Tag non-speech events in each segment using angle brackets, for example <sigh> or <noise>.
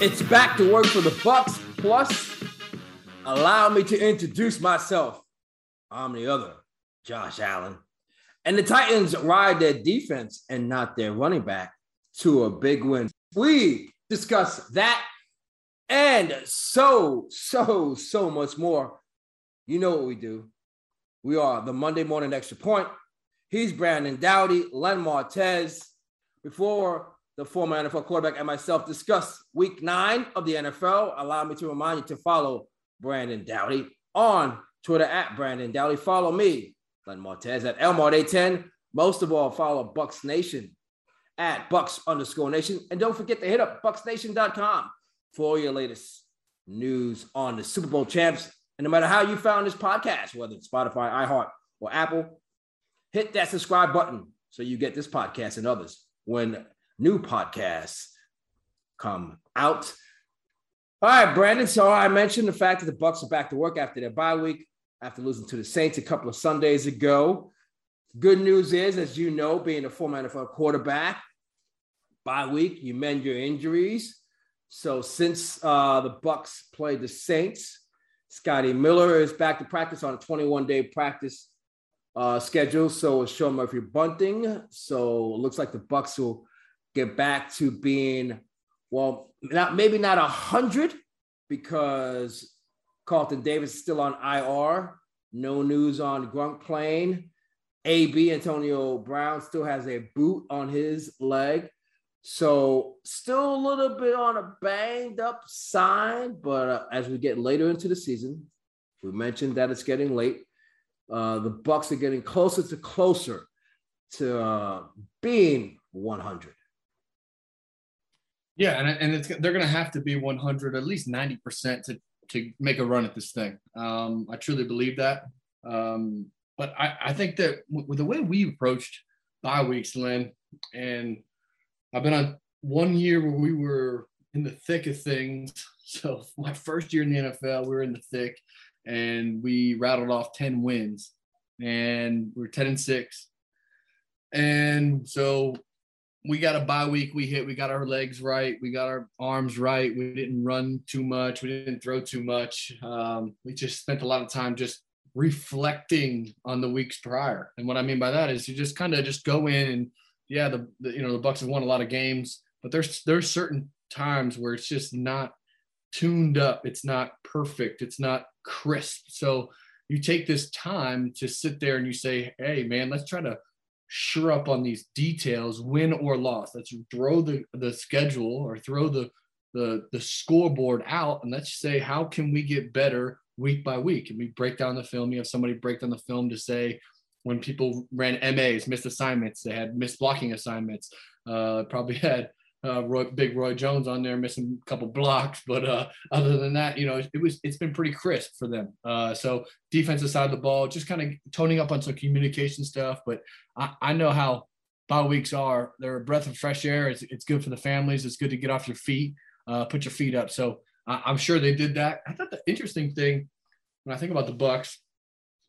It's back to work for the Bucks. Plus, allow me to introduce myself. I'm the other, Josh Allen. And the Titans ride their defense and not their running back to a big win. We discuss that and so, so, so much more. You know what we do. We are the Monday Morning Extra Point. He's Brandon Doughty, Len Martez. Before the former NFL quarterback, and myself discuss week nine of the NFL. Allow me to remind you to follow Brandon Doughty on Twitter at Brandon Doughty. Follow me, Len Martez, at Elmart810. Most of all, follow Bucks Nation at Bucks underscore Nation. And don't forget to hit up bucksnation.com for your latest news on the Super Bowl champs. And no matter how you found this podcast, whether it's Spotify, iHeart, or Apple, hit that subscribe button so you get this podcast and others when new podcasts come out. All right, Brandon. So I mentioned the fact that the Bucks are back to work after their bye week, after losing to the Saints a couple of Sundays ago. Good news is, as you know, being a former NFL quarterback, bye week you mend your injuries. So since uh, the Bucks played the Saints, Scotty Miller is back to practice on a 21 day practice uh, schedule. So is Sean Murphy Bunting. So it looks like the Bucks will get back to being, well, not maybe not a hundred because Carlton Davis is still on IR. No news on Gronk playing. AB Antonio Brown still has a boot on his leg. So still a little bit on a banged up side, but uh, as we get later into the season, we mentioned that it's getting late. Uh, the Bucks are getting closer to closer to uh, being 100. Yeah, and, and they're going to have to be 100, at least 90% to, to make a run at this thing. Um, I truly believe that. Um, but I, I think that with the way we approached bye weeks, Lynn, and I've been on one year where we were in the thick of things. <laughs> So my first year in the NFL, we were in the thick and we rattled off 10 wins and we we're 10 and 6. And so we got a bye week. We hit. We got our legs right. We got our arms right. We didn't run too much. We didn't throw too much. Um, we just spent a lot of time just reflecting on the weeks prior. And what I mean by that is you just kind of just go in and yeah, the, the you know the Bucks have won a lot of games, but there's there's certain times where it's just not tuned up. It's not perfect. It's not crisp. So you take this time to sit there and you say, hey man, let's try to sure up on these details, win or loss. Let's throw the, the schedule or throw the, the, the scoreboard out and let's say, how can we get better week by week? And we break down the film. You have somebody break down the film to say, when people ran MAs, missed assignments, they had missed blocking assignments, uh, probably <laughs> had uh, Roy, Big Roy Jones on there missing a couple blocks, but uh, other than that, you know, it was it's been pretty crisp for them. Uh, so defensive side of the ball, just kind of toning up on some communication stuff. But I, I know how bye weeks are. They're a breath of fresh air. It's, it's good for the families. It's good to get off your feet, uh, put your feet up. So I, I'm sure they did that. I thought the interesting thing when I think about the Bucks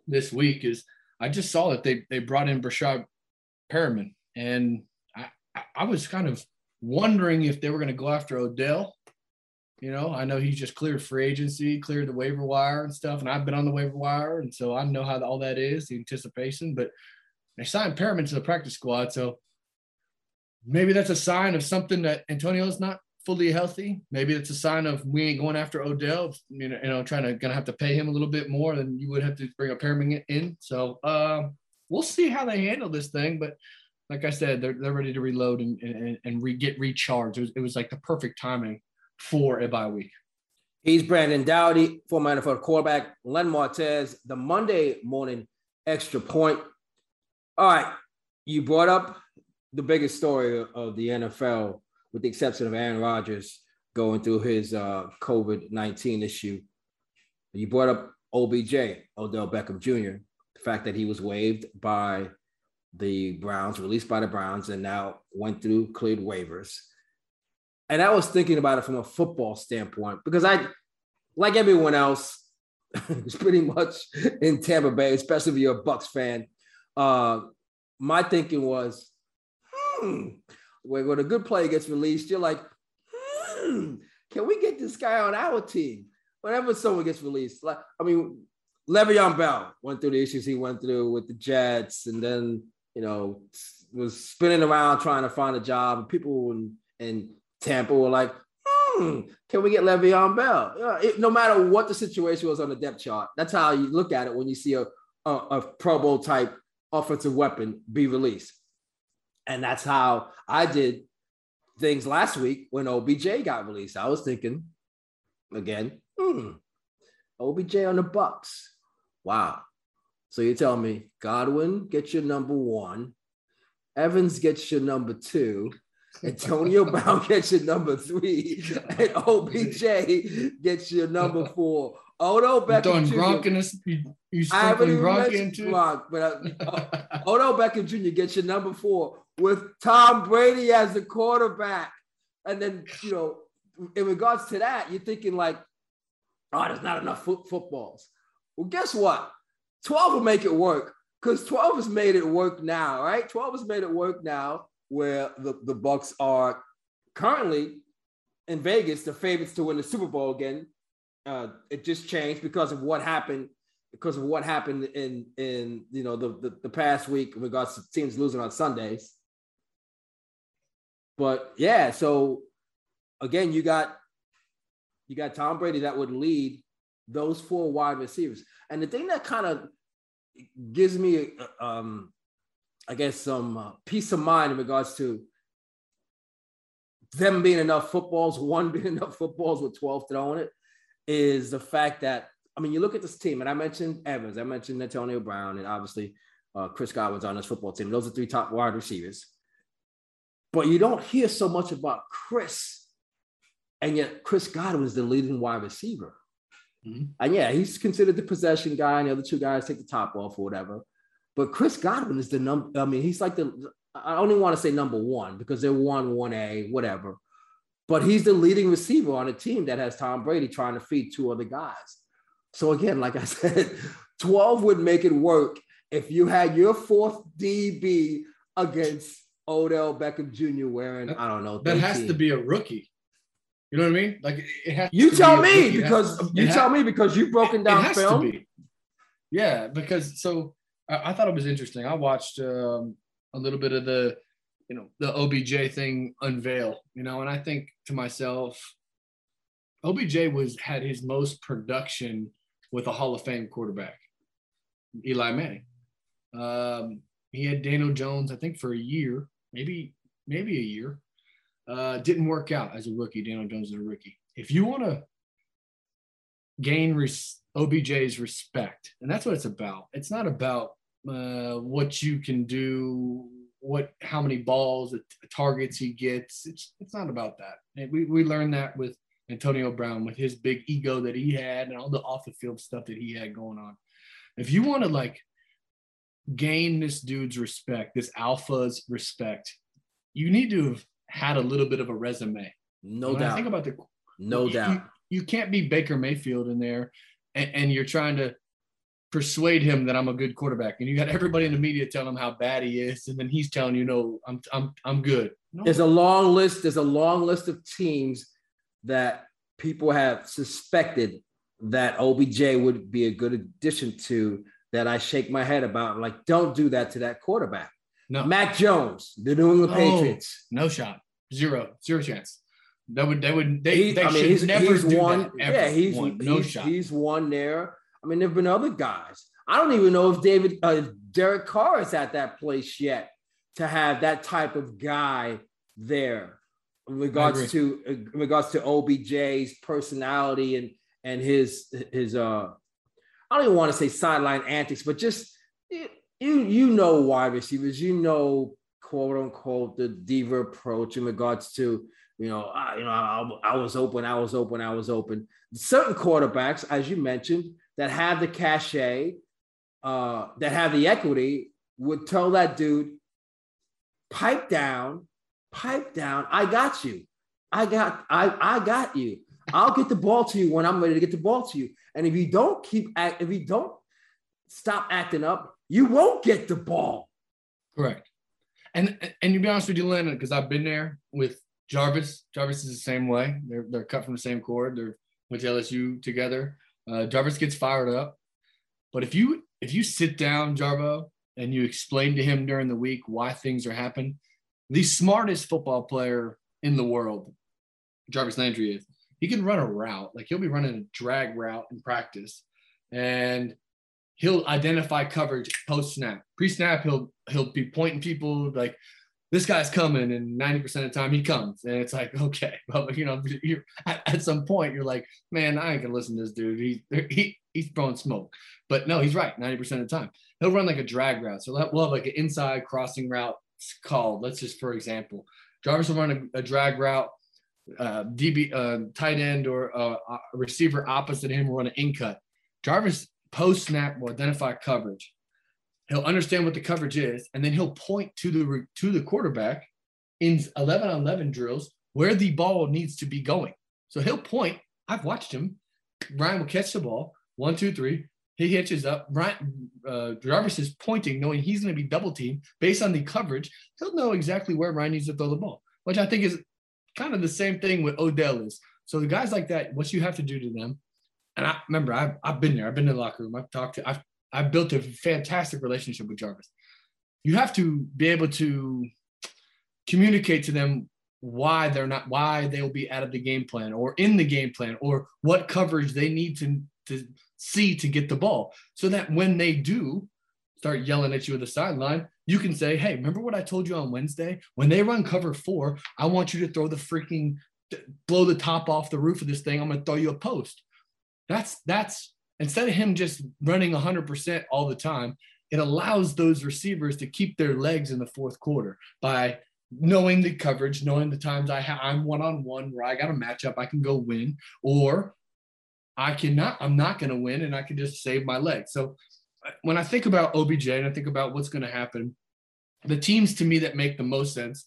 this week is I just saw that they they brought in Breshad Perriman, and I I was kind of wondering if they were going to go after Odell. You know, I know he's just cleared free agency, cleared the waiver wire and stuff, and I've been on the waiver wire, and so I know how all that is, the anticipation. But they signed Perriman to the practice squad, so maybe that's a sign of something that Antonio's not fully healthy. Maybe it's a sign of we ain't going after Odell. You know, you know, trying to gonna have to pay him a little bit more than you would have to bring a Perriman in. So uh, we'll see how they handle this thing, but like I said, they're, they're ready to reload and, and, and re, get recharged. It was, it was like the perfect timing for a bye week. He's Brandon Doughty, former NFL quarterback, Len Martez, the Monday morning extra point. All right, you brought up the biggest story of the NFL, with the exception of Aaron Rodgers going through his uh, COVID 19 issue. You brought up OBJ, Odell Beckham Jr., the fact that he was waived by the Browns, released by the Browns, and now went through cleared waivers. And I was thinking about it from a football standpoint because I, like everyone else, <laughs> is pretty much in Tampa Bay, especially if you're a Bucks fan. Uh, my thinking was, hmm, when a good player gets released, you're like, hmm, can we get this guy on our team? Whenever someone gets released, like I mean, Le'Veon Bell went through the issues he went through with the Jets, and then you know was spinning around trying to find a job. People in, in Tampa were like, hmm, "Can we get Le'Veon Bell?" Know, it, no matter what the situation was on the depth chart, that's how you look at it when you see a a, a Pro Bowl type offensive weapon be released, and that's how I did things last week when OBJ got released. I was thinking again, hmm, OBJ on the Bucks. Wow. So you tell me Godwin gets your number one, Evans gets your number two, Antonio <laughs> Brown gets your number three, and <laughs> OBJ gets your number four. Odell Beckham Jr. Gronk in this, you, you I haven't even Gronk mentioned Gronk, but uh, <laughs> Odell Beckham Jr. gets your number four with Tom Brady as the quarterback. And then, you know, in regards to that, you're thinking like, oh, there's not enough fo- footballs. Well, guess what? 12 will make it work because 12 has made it work now, right? 12 has made it work now where the, the Bucks are currently in Vegas, the favorites to win the Super Bowl again. Uh, it just changed because of what happened because of what happened in in you know the, the, the past week in regards to teams losing on Sundays. But yeah, so again, you got you got Tom Brady that would lead those four wide receivers. And the thing that kind of gives me, um, I guess, some uh, peace of mind in regards to them being enough footballs, <laughs> one being enough footballs with 12 throwing it, is the fact that, I mean, you look at this team, and I mentioned Evans, I mentioned Antonio Brown, and obviously uh, Chris Godwin's on this football team. Those are three top wide receivers. But you don't hear so much about Chris. And yet, Chris Godwin's the leading wide receiver. Mm-hmm. And yeah, he's considered the possession guy, and the other two guys take the top off or whatever. But Chris Godwin is the number. I mean, he's like the. I don't even want to say number one because they're one, one A, whatever. But he's the leading receiver on a team that has Tom Brady trying to feed two other guys. So again, like I <laughs> said, 12 would make it work if you had your fourth DB against Odell Beckham Jr. wearing, I don't know. 13. That has to be a rookie. You know what I mean? Like it has. You tell me because you tell me because you've broken down film. Yeah, because so I, I, thought it was interesting. I watched um, a little bit of the, you know, the OBJ thing unveil. You know, and I think to myself, OBJ was had his most production with a Hall of Fame quarterback, Eli Manning. Um, he had Daniel Jones, I think, for a year, maybe maybe a year. Uh, didn't work out as a rookie. Daniel Jones is a rookie. If you want to gain res- OBJ's respect, and that's what it's about. It's not about uh, what you can do, what how many balls, targets he gets. It's it's not about that. And we we learned that with Antonio Brown with his big ego that he had and all the off the field stuff that he had going on. If you want to like gain this dude's respect, this alpha's respect, you need to have had a little bit of a resume. No when doubt. I think about the no you, doubt. You, you, can't be Baker Mayfield in there and, and, you're trying to persuade him that I'm a good quarterback. And you got everybody in the media telling him how bad he is, and then he's telling you, no, I'm I'm I'm good. No. There's a long list, there's a long list of teams that people have suspected that OBJ would be a good addition to that I shake my head about. Like, don't do that to that quarterback. No. Mac Jones, the New England oh, Patriots. No shot. Zero. Zero chance. That would they would they, he, they I mean, he's, never he's won. That, yeah, he's won. no he's, shot. He's won there. I mean, there've been other guys. I don't even know if David uh, Derek Carr is at that place yet to have that type of guy there in regards to in regards to OBJ's personality and and his his uh I don't even want to say sideline antics, but just you you know wide receivers, you know quote unquote the diva approach in regards to you know I, you know I, I was open, I was open, I was open. Certain quarterbacks, as you mentioned, that have the cachet, uh, that have the equity, would tell that dude, pipe down, pipe down. I got you. I got I I got you. I'll get the ball to you when I'm ready to get the ball to you. And if you don't keep act, if you don't stop acting up, you won't get the ball. Correct. And and to be honest with you, Landon, because I've been there with Jarvis. Jarvis is the same way. They're they're cut from the same cord. They're with LSU together. Uh, Jarvis gets fired up. But if you if you sit down, Jarvo, and you explain to him during the week why things are happening, the smartest football player in the world, Jarvis Landry is, he can run a route. Like he'll be running a drag route in practice, and he'll identify coverage post snap. Pre snap, he'll he'll be pointing people like this guy's coming, and 90% of the time he comes. And it's like, <laughs> okay, well, you know, <laughs> at, at, some point you're like, man, I ain't gonna listen to this dude. He, he he's throwing smoke. But no, he's right 90% of the time. He'll run like a drag route. So we'll have like an inside crossing route called. Let's just, for example, Jarvis will run a, a drag route. Uh, DB, uh, tight end, or uh, a receiver opposite him will run an in cut. Jarvis post snap will identify coverage he'll understand what the coverage is, and then he'll point to the to the quarterback in 11 on 11 drills where the ball needs to be going. So he'll point. I've watched him. Ryan will catch the ball. One, two, three. He hitches up. Ryan uh, Jarvis is pointing, knowing he's going to be double teamed based on the coverage. He'll know exactly where Ryan needs to throw the ball, which I think is kind of the same thing with Odell is. So the guys like that, what you have to do to them, and I remember I've, I've been there. I've been in the locker room. I've talked to. I've I've built a fantastic relationship with Jarvis. You have to be able to communicate to them why they're not why they'll be out of the game plan or in the game plan or what coverage they need to to see to get the ball so that when they do start yelling at you at the sideline you can say hey remember what i told you on wednesday when they run cover four i want you to throw the freaking blow the top off the roof of this thing i'm going to throw you a post that's that's instead of him just running 100% all the time, it allows those receivers to keep their legs in the fourth quarter by knowing the coverage, knowing the times I have I'm one on one where I got a matchup, I can go win, or I cannot, I'm not going to win and I can just save my legs. So uh, when I think about OBJ and I think about what's going to happen, the teams to me that make the most sense,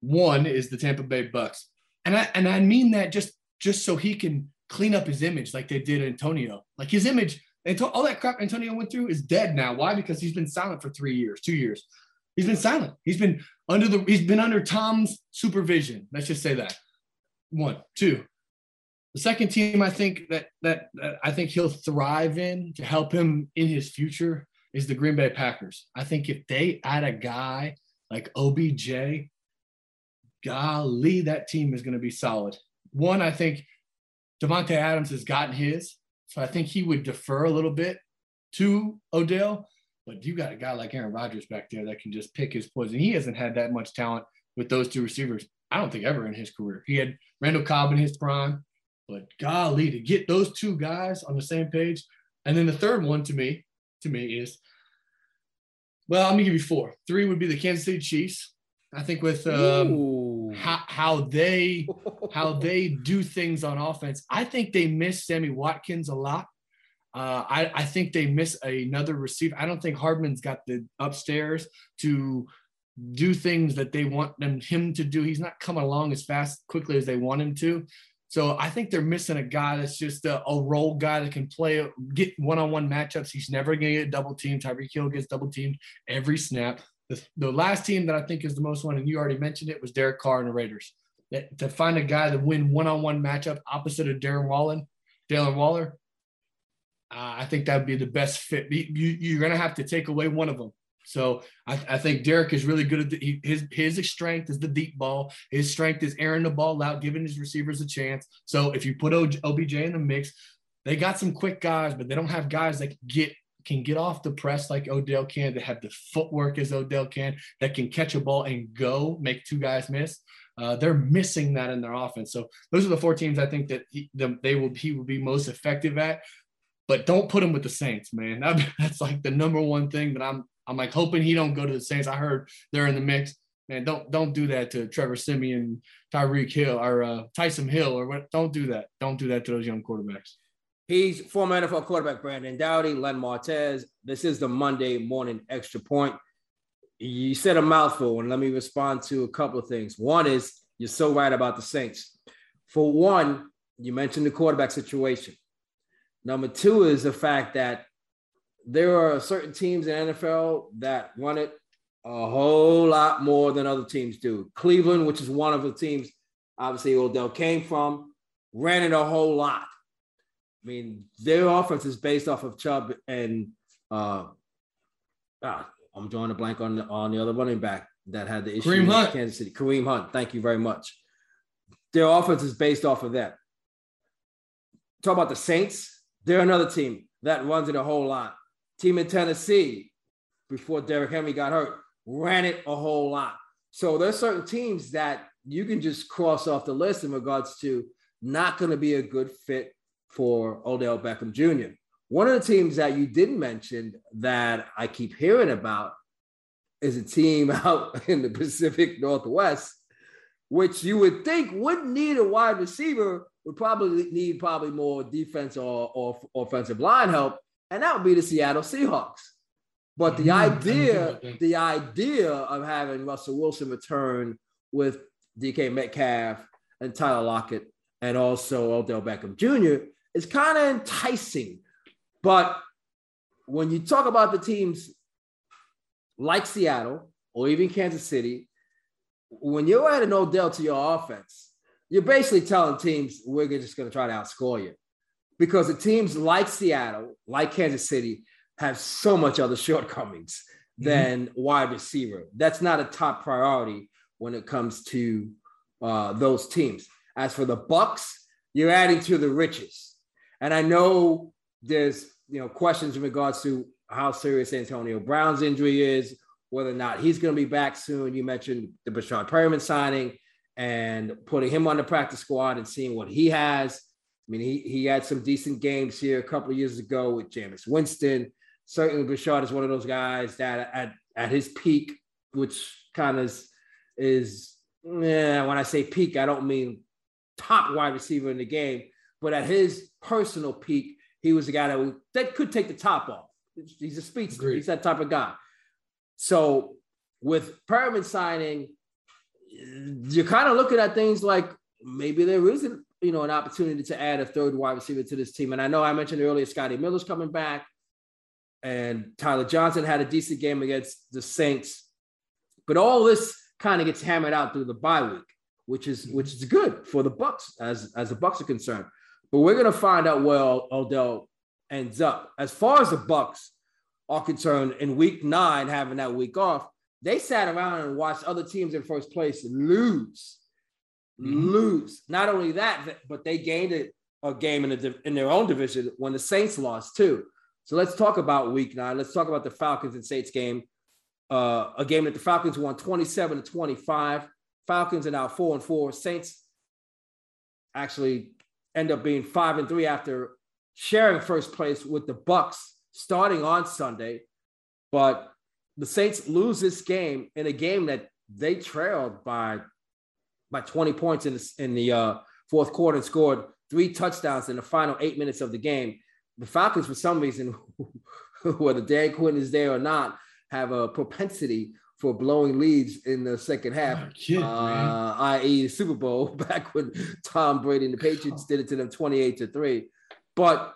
one is the Tampa Bay Bucks. And I and I mean that just just so he can clean up his image like they did Antonio. Like his image, all that crap Antonio went through is dead now. Why? Because he's been silent for three years, two years. He's been silent. He's been under the he's been under Tom's supervision. Let's just say that. One, two. The second team I think that that, that I think he'll thrive in to help him in his future is the Green Bay Packers. I think if they add a guy like OBJ, golly, that team is going to be solid. One, I think Davante Adams has gotten his, so I think he would defer a little bit to Odell. But you got a guy like Aaron Rodgers back there that can just pick his poison. He hasn't had that much talent with those two receivers. I don't think ever in his career. He had Randall Cobb in his prime, but golly, to get those two guys on the same page, and then the third one to me, to me is, well, I'm gonna give you four. Three would be the Kansas City Chiefs. I think with um, how how they how <laughs> they do things on offense. I think they miss Sammy Watkins a lot. Uh, I, I think they miss another receiver. I don't think Hardman's got the upstairs to do things that they want them him to do. He's not coming along as fast quickly as they want him to. So I think they're missing a guy that's just a, a role guy that can play get one-on-one matchups. He's never going to get double teamed. Tyreek Hill gets double teamed every snap. The, last team that I think is the most one, and you already mentioned it, was Derek Carr and the Raiders. That, to find a guy to win one-on-one matchup opposite of Darren Wallen, Darren Waller, uh, I think that would be the best fit. You, are going to have to take away one of them. So I, I think Derek is really good at the, he, his his strength is the deep ball. His strength is airing the ball out, giving his receivers a chance. So if you put OBJ in the mix, they got some quick guys, but they don't have guys that get can get off the press like Odell can, that have the footwork as Odell can, that can catch a ball and go, make two guys miss. Uh, they're missing that in their offense. So those are the four teams I think that he, the, they will he will be most effective at. But don't put him with the Saints, man. <laughs> That, that's like the number one thing that I'm I'm like hoping he don't go to the Saints. I heard they're in the mix. Man, don't don't do that to Trevor Siemian, Tyreek Hill, or uh, Taysom Hill, or what? Don't do that. Don't do that to those young quarterbacks. He's former NFL quarterback Brandon Doughty, Len Martez. This is the Monday morning extra point. You said a mouthful, and let me respond to a couple of things. One is you're so right about the Saints. For one, you mentioned the quarterback situation. Number two is the fact that there are certain teams in NFL that run it a whole lot more than other teams do. Cleveland, which is one of the teams, obviously Odell came from, ran it a whole lot. I mean, their offense is based off of Chubb and uh, ah, I'm drawing a blank on the, on the other running back that had the issue Kareem Hunt. Kansas City. Kareem Hunt. Thank you very much. Their offense is based off of that. Talk about the Saints. They're another team that runs it a whole lot. Team in Tennessee, before Derrick Henry got hurt, ran it a whole lot. So there's certain teams that you can just cross off the list in regards to not going to be a good fit for Odell Beckham Jr. One of the teams that you didn't mention that I keep hearing about is a team <laughs> out in the Pacific Northwest, which you would think wouldn't need a wide receiver, would probably need probably more defense or, or offensive line help, and that would be the Seattle Seahawks. But the Mhm, think idea, the idea of having Russell Wilson return with DK Metcalf and Tyler Lockett and also Odell Beckham Jr. is kind of enticing. But when you talk about the teams like Seattle or even Kansas City, when you're adding Odell to your offense, you're basically telling teams we're just going to try to outscore you because the teams like Seattle, like Kansas City, have so much other shortcomings than wide receiver. That's not a top priority when it comes to uh, those teams. As for the Bucks, you're adding to the riches, and I know there's you know questions in regards to how serious Antonio Brown's injury is, whether or not he's going to be back soon. You mentioned the Breshad Perriman signing and putting him on the practice squad and seeing what he has. I mean, he he had some decent games here a couple of years ago with Jameis Winston. Certainly, Breshad is one of those guys that at at his peak, which kind of is, is yeah, when I say peak, I don't mean top wide receiver in the game, but at his personal peak, he was the guy that, would, that could take the top off. He's a speedster. Agreed. He's that type of guy. So with Perriman signing, you're kind of looking at things like maybe there isn't, you know, an opportunity to add a third wide receiver to this team. And I know I mentioned earlier Scotty Miller's coming back, and Tyler Johnson had a decent game against the Saints. But all this kind of gets hammered out through the bye week, which is which is good for the Bucks as as the Bucks are concerned. But we're gonna find out where Odell ends up. As far as the Bucks are concerned, in week nine, having that week off, they sat around and watched other teams in first place lose, Mhm. lose. Not only that, but they gained a, a game in, the, div- in their own division when the Saints lost too. So let's talk about week nine. Let's talk about the Falcons and Saints game. Uh, a game that the Falcons won 27 to 25. Falcons are now four and four. Saints actually end up being five and three after sharing first place with the Bucks starting on Sunday. But the Saints lose this game in a game that they trailed by by 20 points in the, in the uh, fourth quarter and scored three touchdowns in the final eight minutes of the game. The Falcons, for some reason, <laughs> whether Dan Quinn is there or not, have a propensity for blowing leads in the second half uh, i.e., Super Bowl <laughs> back when Tom Brady and the Patriots did it to them 28 to 3. But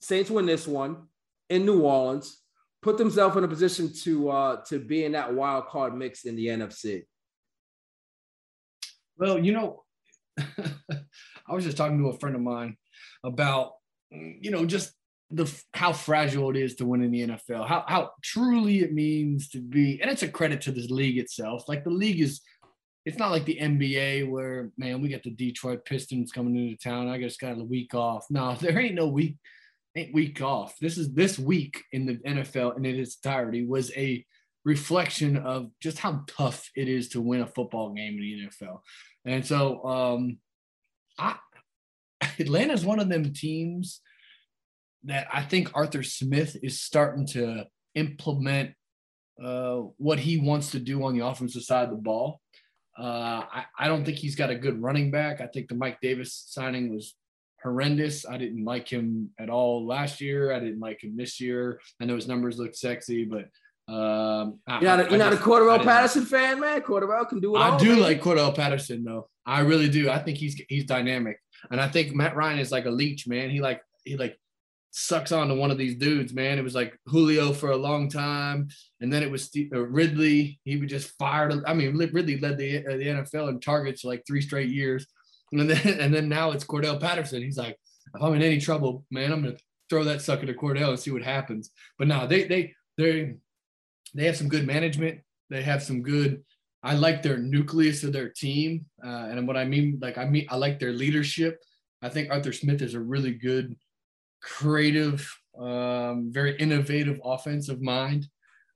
Saints win this one in New Orleans, put themselves in a position to uh, to be in that wild card mix in the NFC. Well, you know, <laughs> I was just talking to a friend of mine about, you know, just the how fragile it is to win in the NFL, how how truly it means to be, and it's a credit to the league itself. Like the league is, it's not like the NBA where man, we got the Detroit Pistons coming into town. I just got a week off. No, <laughs> there ain't no week, ain't week off. This is this week in the NFL and in its entirety was a reflection of just how tough it is to win a football game in the NFL. And so um I <laughs> Atlanta's one of them teams that I think Arthur Smith is starting to implement uh, what he wants to do on the offensive side of the ball. Uh, I, I don't think he's got a good running back. I think the Mike Davis signing was horrendous. I didn't like him at all last year. I didn't like him this year. I know his numbers look sexy, but um, you're not, a, you're not just, a Cordarrelle Patterson fan, man. Cordarrelle can do it. I all, do man. like Cordarrelle Patterson, though. I really do. I think he's he's dynamic, and I think Matt Ryan is like a leech, man. He like he like sucks on to one of these dudes, man. It was like Julio for a long time, and then it was uh, Ridley. He would just fire. I mean, Ridley led the uh, the NFL in targets like three straight years, and then <laughs> and then now it's Cordell Patterson. He's like, if I'm in any trouble, man, I'm gonna throw that sucker to Cordell and see what happens. But now they they they they have some good management. They have some good. I like their nucleus of their team, uh, and what I mean, like I mean, I like their leadership. I think Arthur Smith is a really good, creative, um, very innovative offensive mind,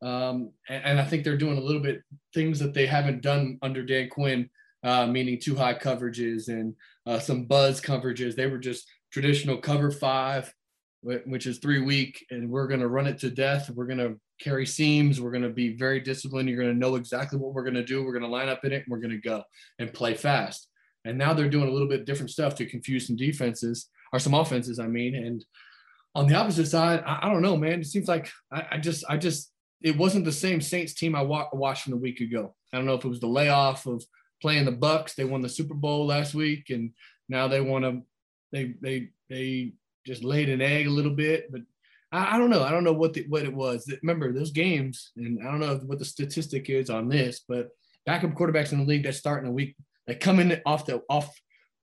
um, and, and, I think they're doing a little bit things that they haven't done under Dan Quinn, uh, meaning two high coverages and uh, some buzz coverages. They were just traditional cover five, which is three week, and we're going to run it to death. We're going to carry seams. We're going to be very disciplined. You're going to know exactly what we're going to do. We're going to line up in it and we're going to go and play fast. And now they're doing a little bit different stuff to confuse some defenses or some offenses, I mean. And on the opposite side, I, I don't know, man. It seems like I, I, just, I just, it wasn't the same Saints team I wa- watched from a week ago. I don't know if it was the layoff of playing the Bucks. They won the Super Bowl last week, and now they want to, they, they, they just laid an egg a little bit, but I, I don't know. I don't know what the, what it was. Remember those games, and I don't know what the statistic is on this, but backup quarterbacks in the league that start in a week that come in off the off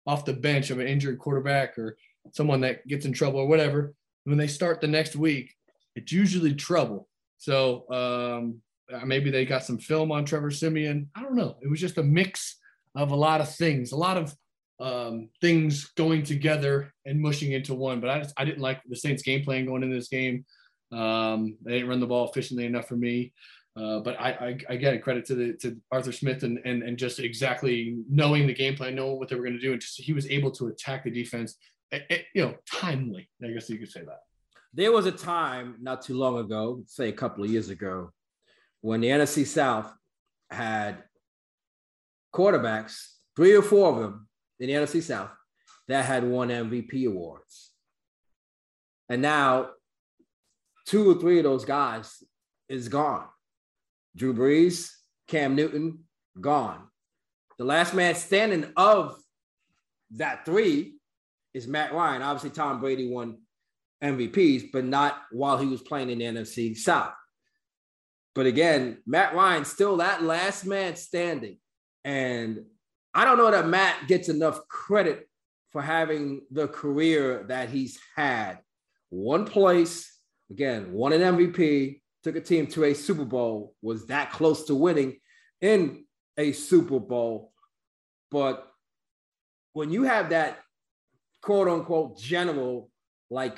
off the bench of an injured quarterback or someone that gets in trouble or whatever. When they start the next week, it's usually trouble. So um, uh, maybe they got some film on Trevor Siemian. I don't know. It was just a mix of a lot of things, a lot of um, things going together and mushing into one. But I just I didn't like the Saints game plan going into this game. Um, they didn't run the ball efficiently enough for me. Uh, but I, I, get credit to the to Arthur Smith and, and and just exactly knowing the game plan, knowing what they were going to do, and just he was able to attack the defense, it, you know, timely. I guess you could say that. There was a time not too long ago, say a couple of years ago, when the NFC South had quarterbacks, three or four of them, in the NFC South that had won MVP awards. And now two or three of those guys is gone. Drew Brees, Cam Newton, gone. The last man standing of that three is Matt Ryan. Obviously, Tom Brady won MVPs, but not while he was playing in the NFC South. But again, Matt Ryan still that last man standing. And I don't know that Matt gets enough credit for having the career that he's had. One place, again, won an MVP, took a team to a Super Bowl, was that close to winning in a Super Bowl. But when you have that quote unquote general like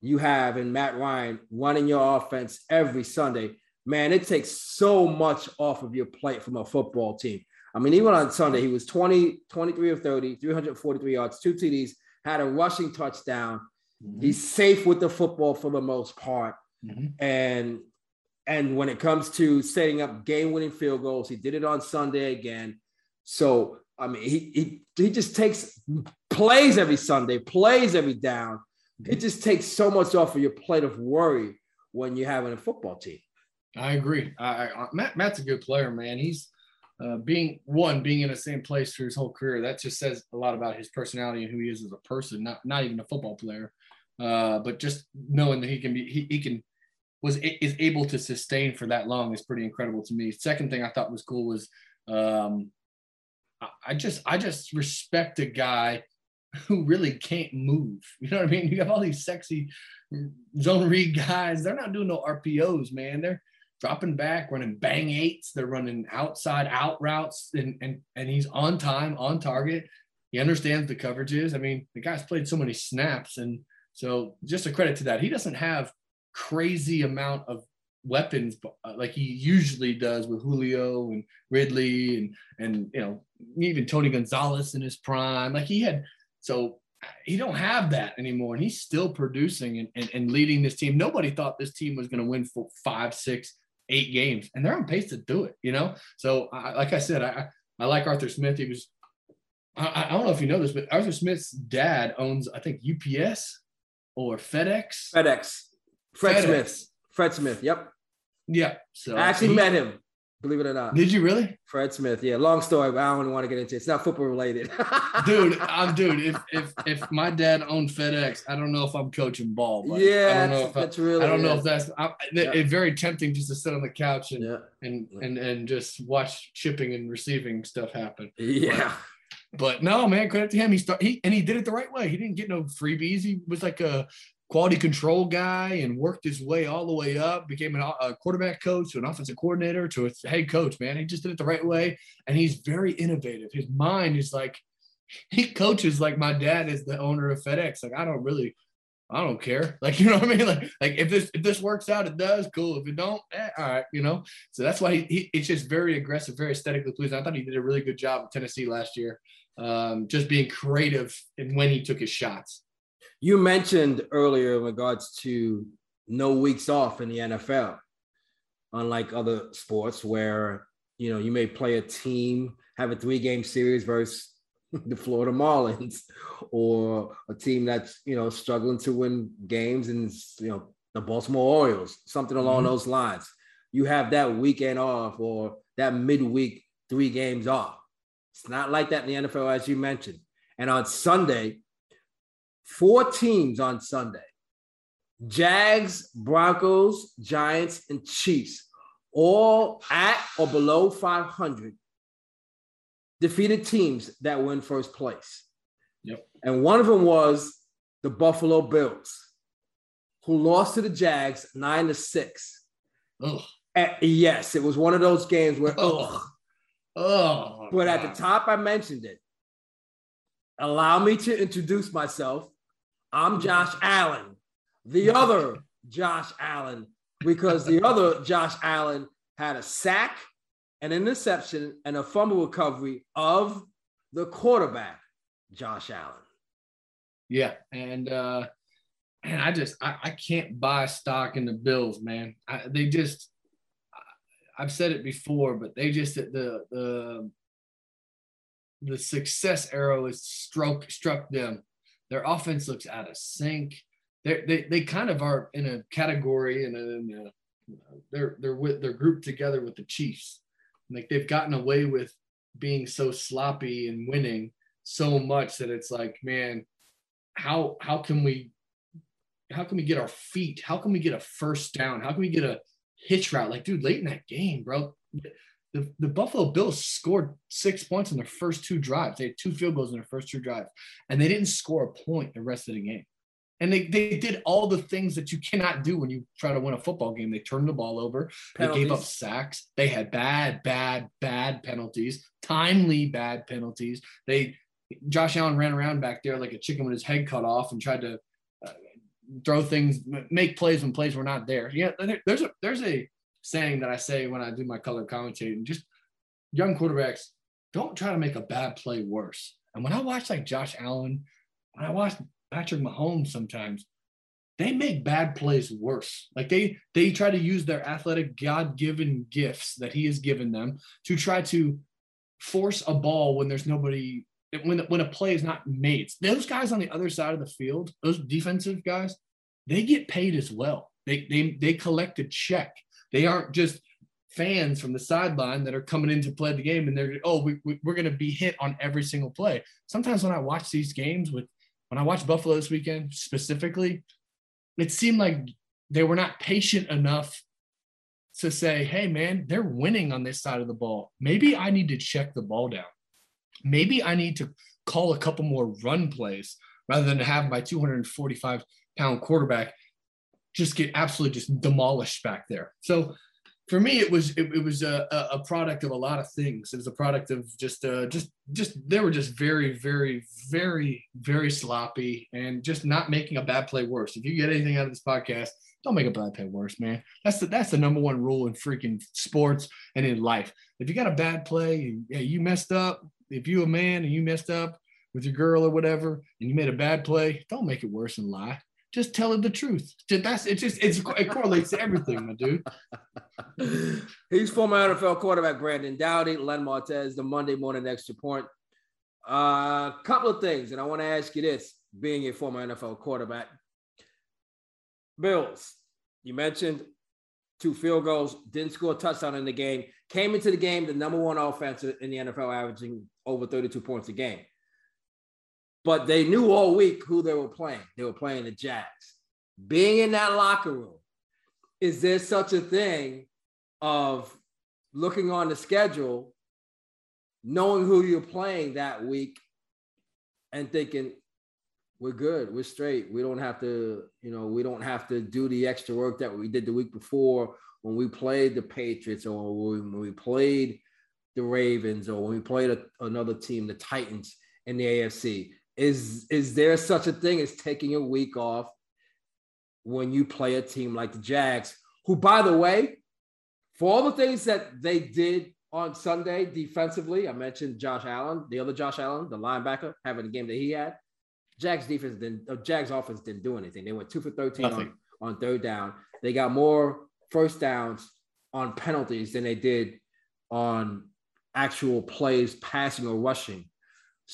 you have in Matt Ryan running your offense every Sunday, man, it takes so much off of your plate from a football team. I mean, even on Sunday, he was 20, 23 of 30, 343 yards, two TDs, had a rushing touchdown. Mm-hmm. He's safe with the football for the most part. Mm-hmm. And and when it comes to setting up game-winning field goals, he did it on Sunday again. So I mean, he he he just takes plays every Sunday, plays every down. It just takes so much off of your plate of worry when you're having a football team. I agree. I, I, Matt Matt's a good player, man. He's uh, being one, being in the same place for his whole career, that just says a lot about his personality and who he is as a person, not not even a football player, uh, but just knowing that he can be, he, he can was is able to sustain for that long is pretty incredible to me. Second thing I thought was cool was um, I just I just respect a guy who really can't move. <laughs> You know what I mean? You have all these sexy zone read guys. They're not doing no RPOs, man. They're dropping back, running bang eights. They're running outside out routes, and and and he's on time, on target. He understands the coverages. I mean, the guy's played so many snaps, and so just a credit to that. He doesn't have crazy amount of weapons uh, like he usually does with Julio and Ridley and and you know even Tony Gonzalez in his prime. Like he had so he don't have that anymore, and he's still producing and, and, and leading this team. Nobody thought this team was going to win for five, six, eight games, and they're on pace to do it. You know, so I, like I said, I I like Arthur Smith. He was I, I don't know if you know this, but Arthur Smith's dad owns, I think, UPS or FedEx. FedEx. Fred FedEx. Smith. Fred Smith. Yep. Yeah. So I actually he- met him. Believe it or not. Did you really? Fred Smith. Yeah. Long story, but I don't want to get into it. It's not football related. <laughs> dude i'm dude if if if my dad owned fedex i don't know if i'm coaching ball but yeah. i don't know that's, if I, that's really. I don't know if that's I, Yeah. it's very tempting just to sit on the couch and Yeah. and and and just watch shipping and receiving stuff happen Yeah. but no man credit to him he start he and he did it the right way he didn't get no freebies he was like a quality control guy and worked his way all the way up became an, a quarterback coach to an offensive coordinator to a head coach man he just did it the right way and he's very innovative his mind is like <laughs> he coaches like my dad is the owner of FedEx. Like I don't really, I don't care. <laughs> Like you know what I mean? Like like if this if this works out, it does. Cool. If it don't, eh, all right. You know. So that's why he, he it's just very aggressive, very aesthetically pleasing. I thought he did a really good job at Tennessee last year, um, just being creative and when he took his shots. You mentioned earlier in regards to no weeks off in the NFL, unlike other sports where you know you may play a team, have a three-game series versus <laughs> the Florida Marlins, <laughs> or a team that's you know struggling to win games, and you know the Baltimore Orioles, something along Mhm. those lines. You have that weekend off or that midweek three games off. It's not like that in the NFL, as you mentioned. And on Sunday, four teams on Sunday Jags, Broncos, Giants, and Chiefs, all at or below 500, defeated teams that were in first place. Yep. And one of them was the Buffalo Bills, who lost to the Jags nine to six. Ugh. And yes, it was one of those games where, Ugh. ugh. Oh. But at the top, I mentioned it. Allow me to introduce myself. I'm Josh Allen, the other Josh Allen, because the other Josh Allen had a sack, an interception, and a fumble recovery of the quarterback, Josh Allen. Yeah, and uh man, I just I, I can't buy stock in the Bills, man. I, they just I've said it before, but they just the the the success arrow is struck struck them. Their offense looks out of sync. They're, they they kind of are in a category and in a, they're they're with they're grouped together with the Chiefs. Like they've gotten away with being so sloppy and winning so much that it's like, man, how how can we how can we get our feet? How can we get a first down? How can we get a hitch route? Like, dude, late in that game, bro, the, the Buffalo Bills scored six points in their first two drives. They had two field goals in their first two drives, and they didn't score a point the rest of the game. And they, they did all the things that you cannot do when you try to win a football game. They turned the ball over. They gave up sacks. They had bad, bad, bad penalties, timely bad penalties. They Josh Allen ran around back there like a chicken with his head cut off and tried to uh, throw things, make plays when plays were not there. Yeah, there- there's a there's a saying that I say when I do my color commentating. Just young quarterbacks don't try to make a bad play worse. And when I watch like Josh Allen, when I watch Patrick Mahomes, sometimes they make bad plays worse. Like they they try to use their athletic God-given gifts that He has given them to try to force a ball when there's nobody when when a play is not made. Those guys on the other side of the field, those defensive guys, they get paid as well. They they they collect a check. They aren't just fans from the sideline that are coming in to play the game and they're oh we, we, we're going to be hit on every single play. Sometimes when I watch these games with when I watch Buffalo this weekend specifically, it seemed like they were not patient enough to say, hey, man, they're winning on this side of the ball. Maybe I need to check the ball down. Maybe I need to call a couple more run plays rather than have my 245 pound quarterback just get absolutely just demolished back there. So for me, it was it, it was a, a product of a lot of things. It was a product of just uh, just just they were just very very very very sloppy and just not making a bad play worse. If you get anything out of this podcast, don't make a bad play worse, man. That's the that's the number one rule in freaking sports and in life. If you got a bad play, yeah, you messed up. If you a man and you messed up with your girl or whatever, and you made a bad play, don't make it worse and lie. Just tell her the truth. That's it. Just it's, it correlates to everything, my dude. <laughs> He's former NFL quarterback Brandon Doughty, Len Martez, the Monday morning extra point. A uh, couple of things, and I want to ask you this: being a former NFL quarterback, Bills, you mentioned two field goals, didn't score a touchdown in the game, came into the game the number one offense in the NFL, averaging over 32 points a game. But they knew all week who they were playing. They were playing the Jags. Being in that locker room, is there such a thing of looking on the schedule, knowing who you're playing that week, and thinking, we're good, we're straight. We don't have to, you know, we don't have to do the extra work that we did the week before when we played the Patriots or when we played the Ravens or when we played a, another team, the Titans in the AFC. Is is there such a thing as taking a week off when you play a team like the Jags, who, by the way, for all the things that they did on Sunday defensively, I mentioned Josh Allen, the other Josh Allen, the linebacker, having the game that he had. Jags defense didn't, uh, Jags offense didn't do anything. They went two for 13 on, on third down. They got more first downs on penalties than they did on actual plays, passing or rushing.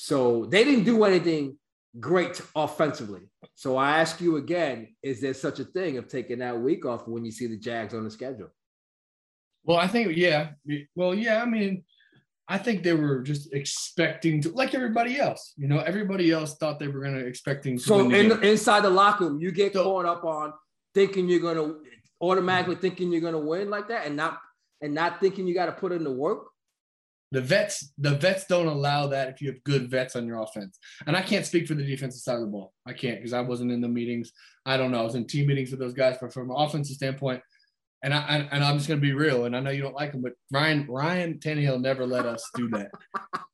So they didn't do anything great offensively. So I ask you again, is there such a thing of taking that week off when you see the Jags on the schedule? Well, I think, yeah. Well, yeah, I mean, I think they were just expecting to, like everybody else. You know, everybody else thought they were going to expecting. To so in, the, inside the locker room, you get so, caught up on thinking you're going to automatically thinking you're going to win like that, and not and not thinking you got to put in the work. The vets, the vets don't allow that if you have good vets on your offense. And I can't speak for the defensive side of the ball. I can't because I wasn't in the meetings. I don't know. I was in team meetings with those guys, but from an offensive standpoint, and I and I'm just gonna be real, and I know you don't like him, but Ryan Ryan Tannehill never let us do that.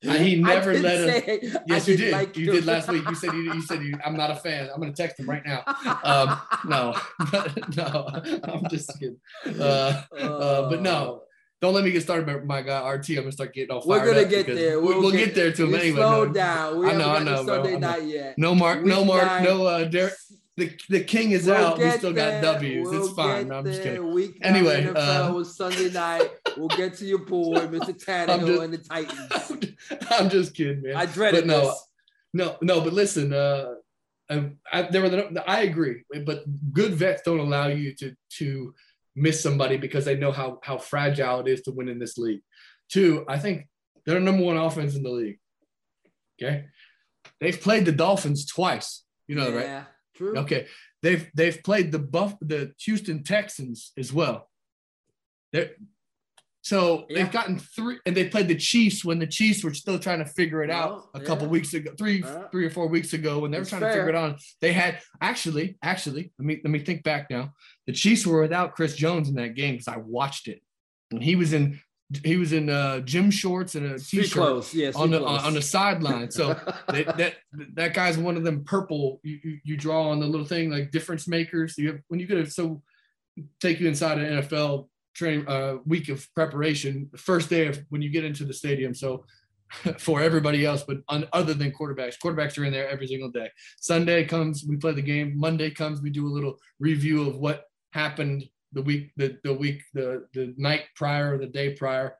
<laughs> he never let us. Yes, you did. Like you did last week. You said you, you said you, I'm not a fan. I'm gonna text him right now. Um, no, <laughs> no, I'm just kidding. Uh, uh, but no, don't let me get started by my guy RT. I'm gonna start getting all We're gonna get there. We'll, we'll get, get, there to him anyway. Slow no. down. We I know. I know. Sunday night yet. No Mark. Week no Mark. No uh, Derek <laughs> the, the king is we'll out. We still there. got W's. We'll it's fine. No, I'm just kidding. Week anyway, NFL uh, was Sunday night. we'll get to your boy, <laughs> Mr. Tannehill and the Titans. I'm just kidding, man. I dreaded but no, this. No, no, but listen, uh, I, I, there were the, I agree, but good vets don't allow you to to miss somebody because they know how how fragile it is to win in this league. Two, I think they're number one offense in the league. Okay, they've played the Dolphins twice. You know, yeah. right? True. Okay. They've they've played the buff the Houston Texans as well. They're, so yeah. they've gotten three, and they played the Chiefs when the Chiefs were still trying to figure it out a couple weeks ago, three uh, three or four weeks ago when they were trying fair. to figure it out. They had actually, actually, let me let me think back now. The Chiefs were without Chris Jones in that game because I watched it, and he was in he was in uh, gym shorts and a t-shirt yes, on the on, on, the sideline. So <laughs> that, that that guy's one of them purple you, you, you, draw on the little thing like difference makers. You have when you get a so take you inside an NFL training uh, week of preparation, first day of when you get into the stadium. So <laughs> for everybody else, but on, other than quarterbacks, quarterbacks are in there every single day. Sunday comes, we play the game. Monday comes, we do a little review of what happened the week the, the week the the night prior the day prior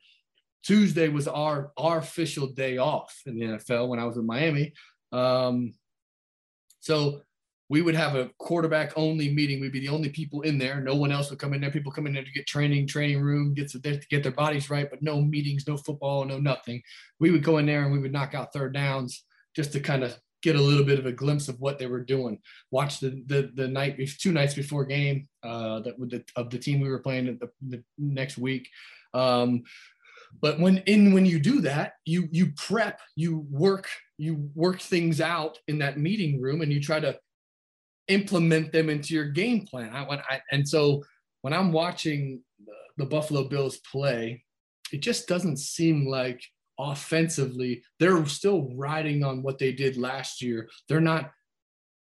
tuesday was our our official day off in the nfl when i was in miami um, so we would have a quarterback only meeting we'd be the only people in there no one else would come in there people come in there to get training training room get to, to get their bodies right but no meetings no football no nothing we would go in there and we would knock out third downs just to kind of get a little bit of a glimpse of what they were doing. Watch the the, the night two nights before game uh, that the, of the team we were playing the, the next week. Um, but when in when you do that, you you prep, you work, you work things out in that meeting room, and you try to implement them into your game plan. I went I, and so when I'm watching the, the Buffalo Bills play, it just doesn't seem like offensively, they're still riding on what they did last year. They're not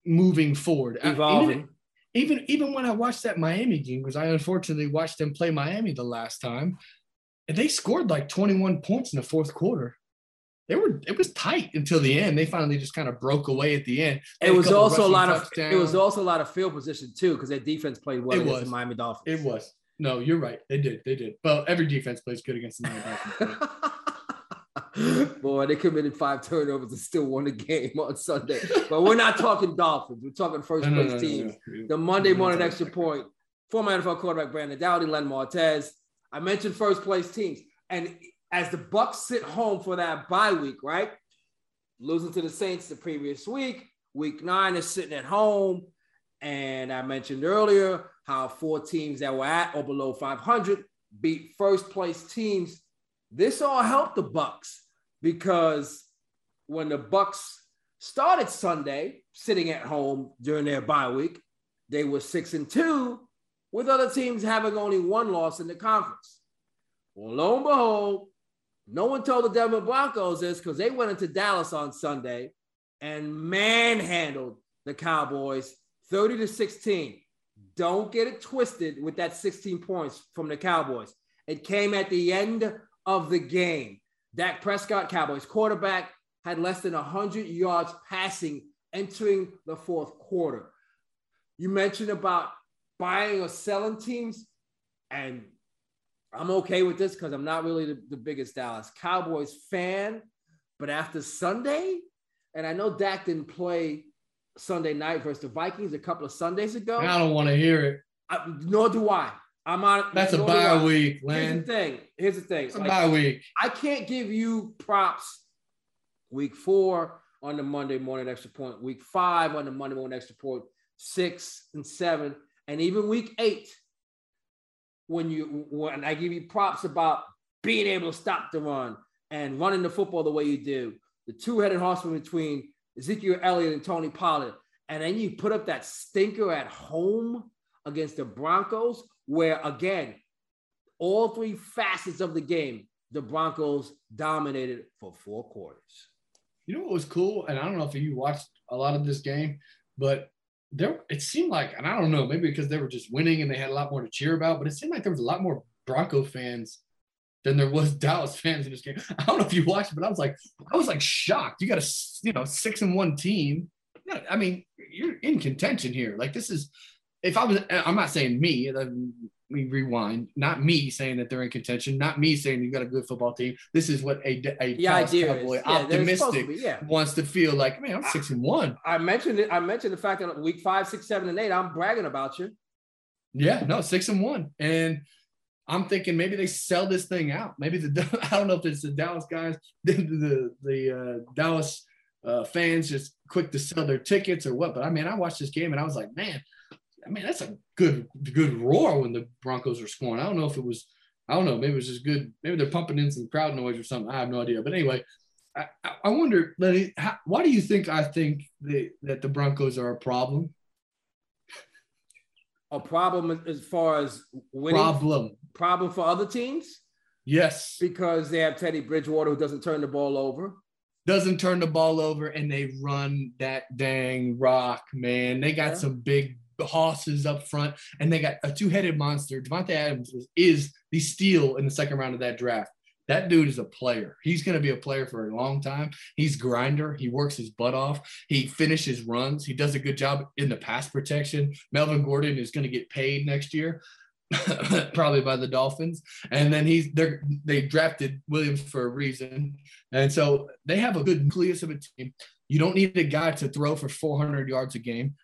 moving forward. Uh, Evolving. Even, even, even when I watched that Miami game, because I unfortunately watched them play Miami the last time, and they scored like 21 points in the fourth quarter. They were it was tight until the end. They finally just kind of broke away at the end. It was also a lot of it was also a lot of field position too, because their defense played well it against was. the Miami Dolphins. It was. No, you're right. They did. They did. Well, every defense plays good against the Miami Dolphins. <laughs> Boy, they committed five turnovers and still won the game on Sunday. But we're not talking Dolphins. We're talking first place no, no, no, teams. The Monday morning extra point. Former NFL quarterback Brandon Doughty, Len Martez. I mentioned first place teams. And as the Bucs sit home for that bye week, right? Losing to the Saints the previous week, week nine is sitting at home. And I mentioned earlier how four teams that were at or below 500 beat first place teams. This all helped the Bucs because when the Bucs started Sunday, sitting at home during their bye week, they were six and two, with other teams having only one loss in the conference. Well, lo and behold, no one told the Denver Broncos this because they went into Dallas on Sunday and manhandled the Cowboys 30 to 16. Don't get it twisted with that 16 points from the Cowboys. It came at the end of the game. Dak Prescott, Cowboys quarterback, had less than 100 yards passing entering the fourth quarter. You mentioned about buying or selling teams, and I'm okay with this because I'm not really the, the biggest Dallas Cowboys fan. But after Sunday, and I know Dak didn't play Sunday night versus the Vikings a couple of Sundays ago. I don't want to hear it. I, nor do I. I'm on. That's a bye week. Here's the thing. Here's the thing. It's a bye week. I can't give you props. Week four on the Monday morning extra point. Week five on the Monday morning extra point. Six and seven, and even week eight. When you when I give you props about being able to stop the run and running the football the way you do, the two-headed horseman between Ezekiel Elliott and Tony Pollard, and then you put up that stinker at home against the Broncos, where again, all three facets of the game, the Broncos dominated for four quarters. You know what was cool, and I don't know if you watched a lot of this game, but there it seemed like, and I don't know, maybe because they were just winning and they had a lot more to cheer about, but it seemed like there was a lot more Bronco fans than there was <laughs> Dallas fans in this game. I don't know if you watched but I was like, I was like shocked. You got a you know six and one team. I mean, you're in contention here. Like this is, if I was, I'm not saying me. Me rewind. Not me saying that they're in contention. Not me saying you got a good football team. This is what a a yeah, idea Cowboy yeah, optimistic to be, yeah. wants to feel like. Man, I'm six I, and one. I mentioned it. I mentioned the fact that week five, six, seven, and eight. I'm bragging about you. Yeah, no, six and one, and I'm thinking maybe they sell this thing out. Maybe the <laughs> I don't know if it's the Dallas guys, <laughs> the the, the uh, Dallas uh, fans just quick to sell their tickets or what. But I mean, I watched this game and I was like, man, I mean that's a good good roar when the Broncos are scoring. I don't know if it was, I don't know, maybe it was just good. Maybe they're pumping in some crowd noise or something. I have no idea. But anyway, I, I wonder, Lenny, how, why do you think I think they, that the Broncos are a problem? a problem as far as winning? Problem. Problem for other teams? Yes. Because they have Teddy Bridgewater who doesn't turn the ball over. Doesn't turn the ball over and they run that dang rock, man. They got yeah. some big horses up front and they got a two-headed monster. Davante Adams is the steal in the second round of that draft. That dude is a player. He's going to be a player for a long time. He's grinder. He works his butt off. He finishes runs. He does a good job in the pass protection. Melvin Gordon is going to get paid next year. <laughs> probably by the Dolphins. And then he's they they drafted Williams for a reason. And so they have a good nucleus of a team. You don't need a guy to throw for 400 yards a game,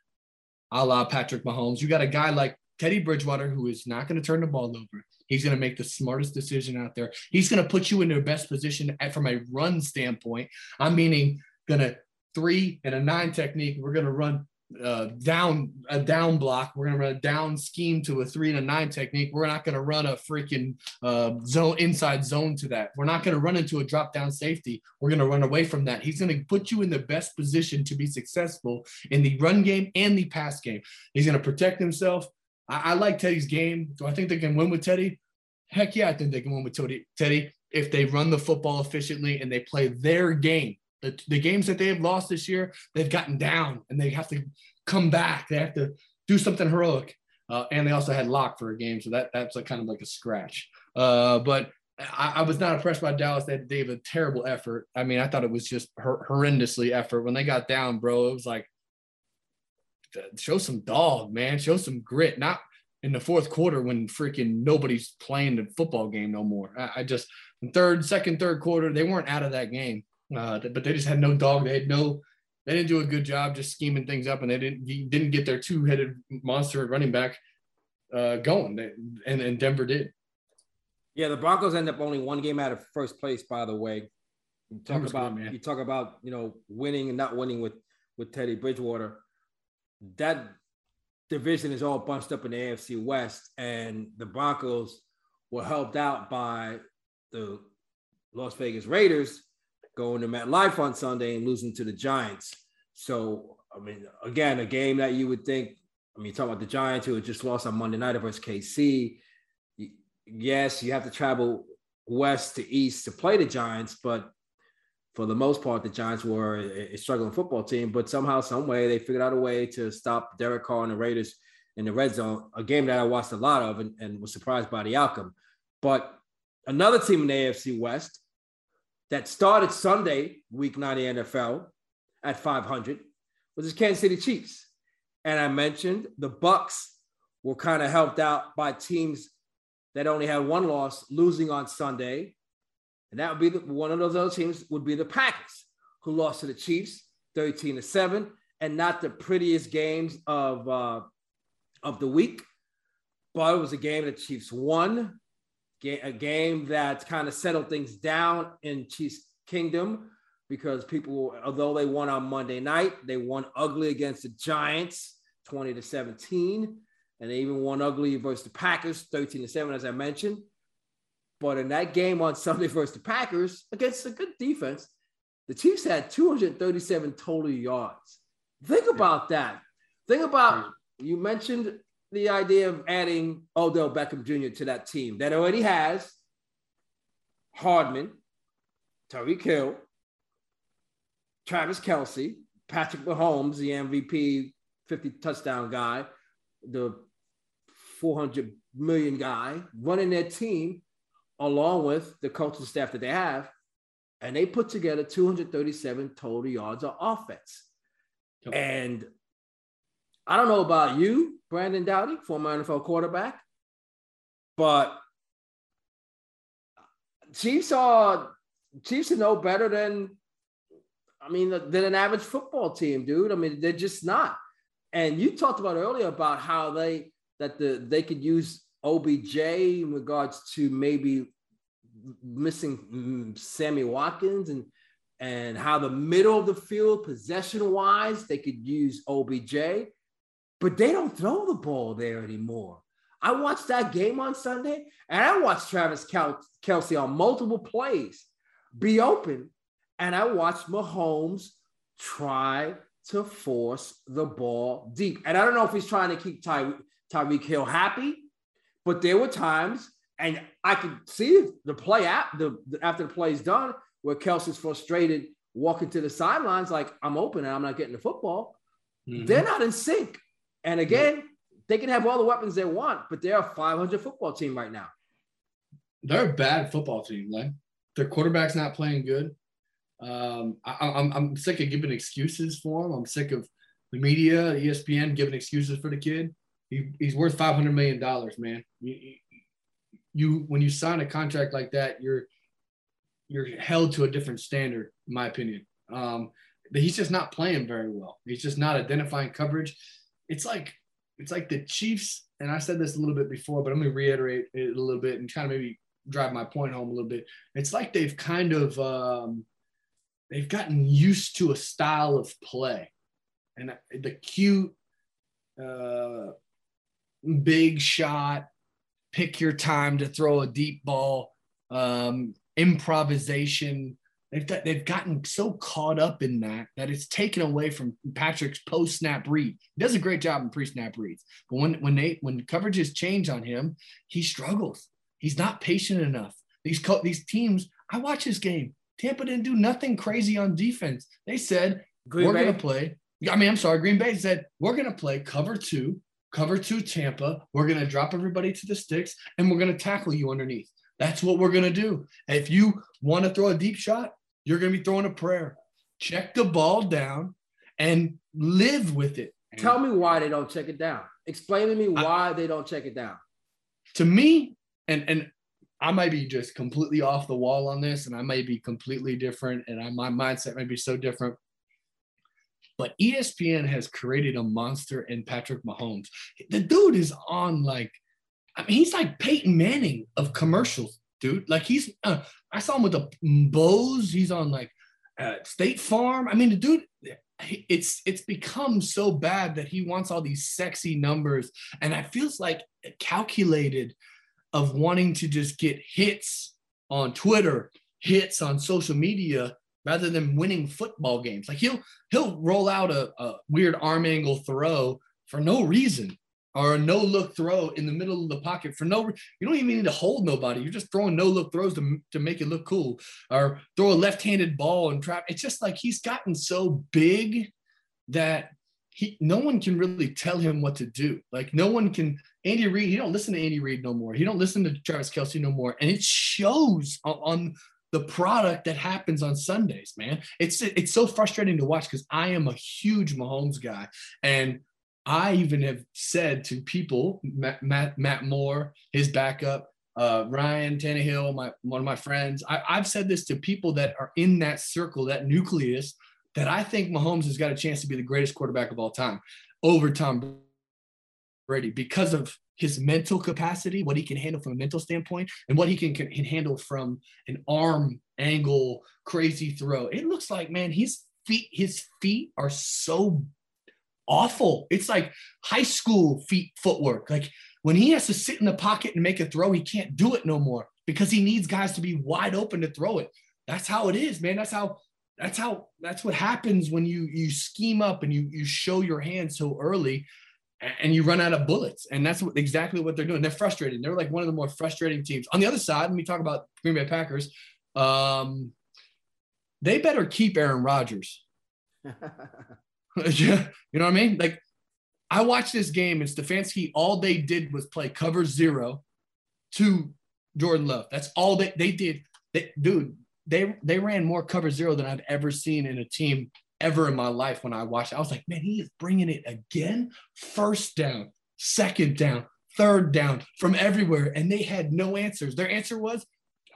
a la Patrick Mahomes. You got a guy like Teddy Bridgewater who is not going to turn the ball over. He's going to make the smartest decision out there. He's going to put you in the best position at, from a run standpoint. I'm meaning going to three and a nine technique. We're going to run uh, down a down block. We're to run a down scheme to a three and a nine technique. We're not to run a freaking uh, zone inside zone to that. We're not to run into a drop down safety. We're to run away from that. He's to put you in the best position to be successful in the run game and the pass game. He's to protect himself. I, I, like Teddy's game. Do I think they can win with Teddy? Heck yeah, I think they can win with Teddy. Teddy, if they run the football efficiently and they play their game. The, the games that they have lost this year, they've gotten down and they have to come back. They have to do something heroic. Uh, and they also had Lock for a game, so that that's kind of like a scratch. Uh, but I, I, was not impressed by Dallas. They, they have a terrible effort. I mean, I thought it was just hor- horrendously effort when they got down, bro. It was like show some dog, man. Show some grit. Not in the fourth quarter when freaking nobody's playing the football game no more. I, I just third, second, third quarter, they weren't out of that game, uh, but they just had no dog. They had no, they didn't do a good job just scheming things up, and they didn't didn't get their two headed monster running back uh, going, and and Denver did. Yeah, the Broncos end up only one game out of first place. By the way, you talk Denver's about good, you talk about you know winning and not winning with with Teddy Bridgewater. That division is all bunched up in the AFC West, and the Broncos were helped out by the Las Vegas Raiders going to MetLife on Sunday and losing to the Giants. So, I mean, again, a game that you would think. I mean, talk about the Giants who had just lost on Monday night versus KC. Yes, you have to travel west to east to play the Giants, but for the most part, the Giants were a, a struggling football team. But somehow, some way, they figured out a way to stop Derek Carr and the Raiders in the red zone, a game that I watched a lot of and, and was surprised by the outcome. But another team in the AFC West that started Sunday, week nine of the NFL at 500 was the Kansas City Chiefs. And I mentioned the Bucs were kind of helped out by teams that only had one loss, losing on Sunday. And that would be the, one of those other teams would be the Packers, who lost to the Chiefs 13 to 7, and not the prettiest games of uh, of the week. But it was a game that Chiefs won, a game that kind of settled things down in Chiefs Kingdom because people, although they won on Monday night, they won ugly against the Giants 20 to 17. And they even won ugly versus the Packers 13 to 7, as I mentioned. But in that game on <laughs> Sunday versus the Packers, against a good defense, the Chiefs had 237 total yards. Think about that. Think about you mentioned the idea of adding Odell Beckham Jr. to that team that already has Hardman, Tyreek Hill, Travis Kelce, Patrick Mahomes, the MVP 50 touchdown guy, the 400 million guy running their team along with the coaching staff that they have. And they put together 237 total yards of offense. And I don't know about you, Brandon Doughty, former NFL quarterback, but Chiefs are Chiefs are no better than I mean than an average football team, dude. I mean, they're just not. And you talked about earlier about how they that the they could use OBJ in regards to maybe missing mm, Sammy Watkins and and how the middle of the field possession wise they could use OBJ, but they don't throw the ball there anymore. I watched that game on Sunday and I watched Travis Kel- Kelce on multiple plays be open, and I watched Mahomes try to force the ball deep. And I don't know if he's trying to keep Ty- Tyreek Hill happy, but there were times, and I could see the play at the after the play's done, where Kelce's frustrated, walking to the sidelines like I'm open and I'm not getting the football. Mhm. They're not in sync. And again, they can have all the weapons they want, but they're a 500 football team right now. They're a bad football team. Like their quarterback's not playing good. Um, I, I'm I'm sick of giving excuses for him. I'm sick of the media, ESPN giving excuses for the kid. He, he's worth 500 million dollars, man. You, you when you sign a contract like that, you're you're held to a different standard, in my opinion. Um, he's just not playing very well. He's just not identifying coverage. It's like it's like the Chiefs, and I said this a little bit before, but I'm gonna reiterate it a little bit and kind of maybe drive my point home a little bit. It's like they've kind of um, they've gotten used to a style of play, and the cute, uh, big shot, pick your time to throw a deep ball, um, improvisation. They've, they've gotten so caught up in that that it's taken away from Patrick's post snap read. He does a great job in pre snap reads, but when when they when coverages change on him, he struggles. He's not patient enough. These co- these teams, I watch this game. Tampa didn't do nothing crazy on defense. They said Green we're Bay, going to play. I mean, I'm sorry. Green Bay said we're going to play cover two, cover two Tampa. We're going to drop everybody to the sticks and we're going to tackle you underneath. That's what we're going to do. If you want to throw a deep shot, you're going to be throwing a prayer. Check the ball down and live with it. tell me why they don't check it down. Explain to me why they don't check it down. to me, and and I might be just completely off the wall on this, and I might be completely different, and I, my mindset might be so different. But ESPN has created a monster in Patrick Mahomes. The dude is on like, I mean, he's like Peyton Manning of commercials, dude. Like he's, uh, I saw him with the Bose. He's on like uh, State Farm. I mean, the dude, it's it's become so bad that he wants all these sexy numbers, and it feels like calculated of wanting to just get hits on Twitter, hits on social media, rather than winning football games. Like he'll he'll roll out a, a weird arm angle throw for no reason or a no look throw in the middle of the pocket for no you don't even need to hold nobody. You're just throwing no look throws to, to make it look cool or throw a left-handed ball and trap. It's just like he's gotten so big that he no one can really tell him what to do. Like no one can Andy Reid he don't listen to Andy Reid no more. He don't listen to Travis Kelce no more. And it shows on, on the product that happens on Sundays, man. It's it's so frustrating to watch because I am a huge Mahomes guy, and I even have said to people, Matt, Matt, Matt Moore, his backup, uh, Ryan Tannehill, my one of my friends. I, I've said this to people that are in that circle, that nucleus, that I think Mahomes has got a chance to be the greatest quarterback of all time over Tom Brady because of his mental capacity, what he can handle from a mental standpoint, and what he can, can, can handle from an arm angle crazy throw. It looks like, man, his feet, his feet are so awful. It's like high school feet footwork. Like when he has to sit in the pocket and make a throw, he can't do it no more because he needs guys to be wide open to throw it. That's how it is, man. That's how that's how that's what happens when you you scheme up and you you show your hand so early and you run out of bullets. And that's what, exactly what they're doing. They're frustrated. They're like one of the more frustrating teams. On the other side, let me talk about Green Bay Packers. Um, they better keep Aaron Rodgers. <laughs> <laughs> you know what I mean? Like, I watched this game and Stefanski, all they did was play cover zero to Jordan Love. That's all they, they did. They, dude, they they ran more cover zero than I've ever seen in a team ever in my life when I watched it. I was like, man, he is bringing it again. First down, second down, third down from everywhere. And they had no answers. Their answer was,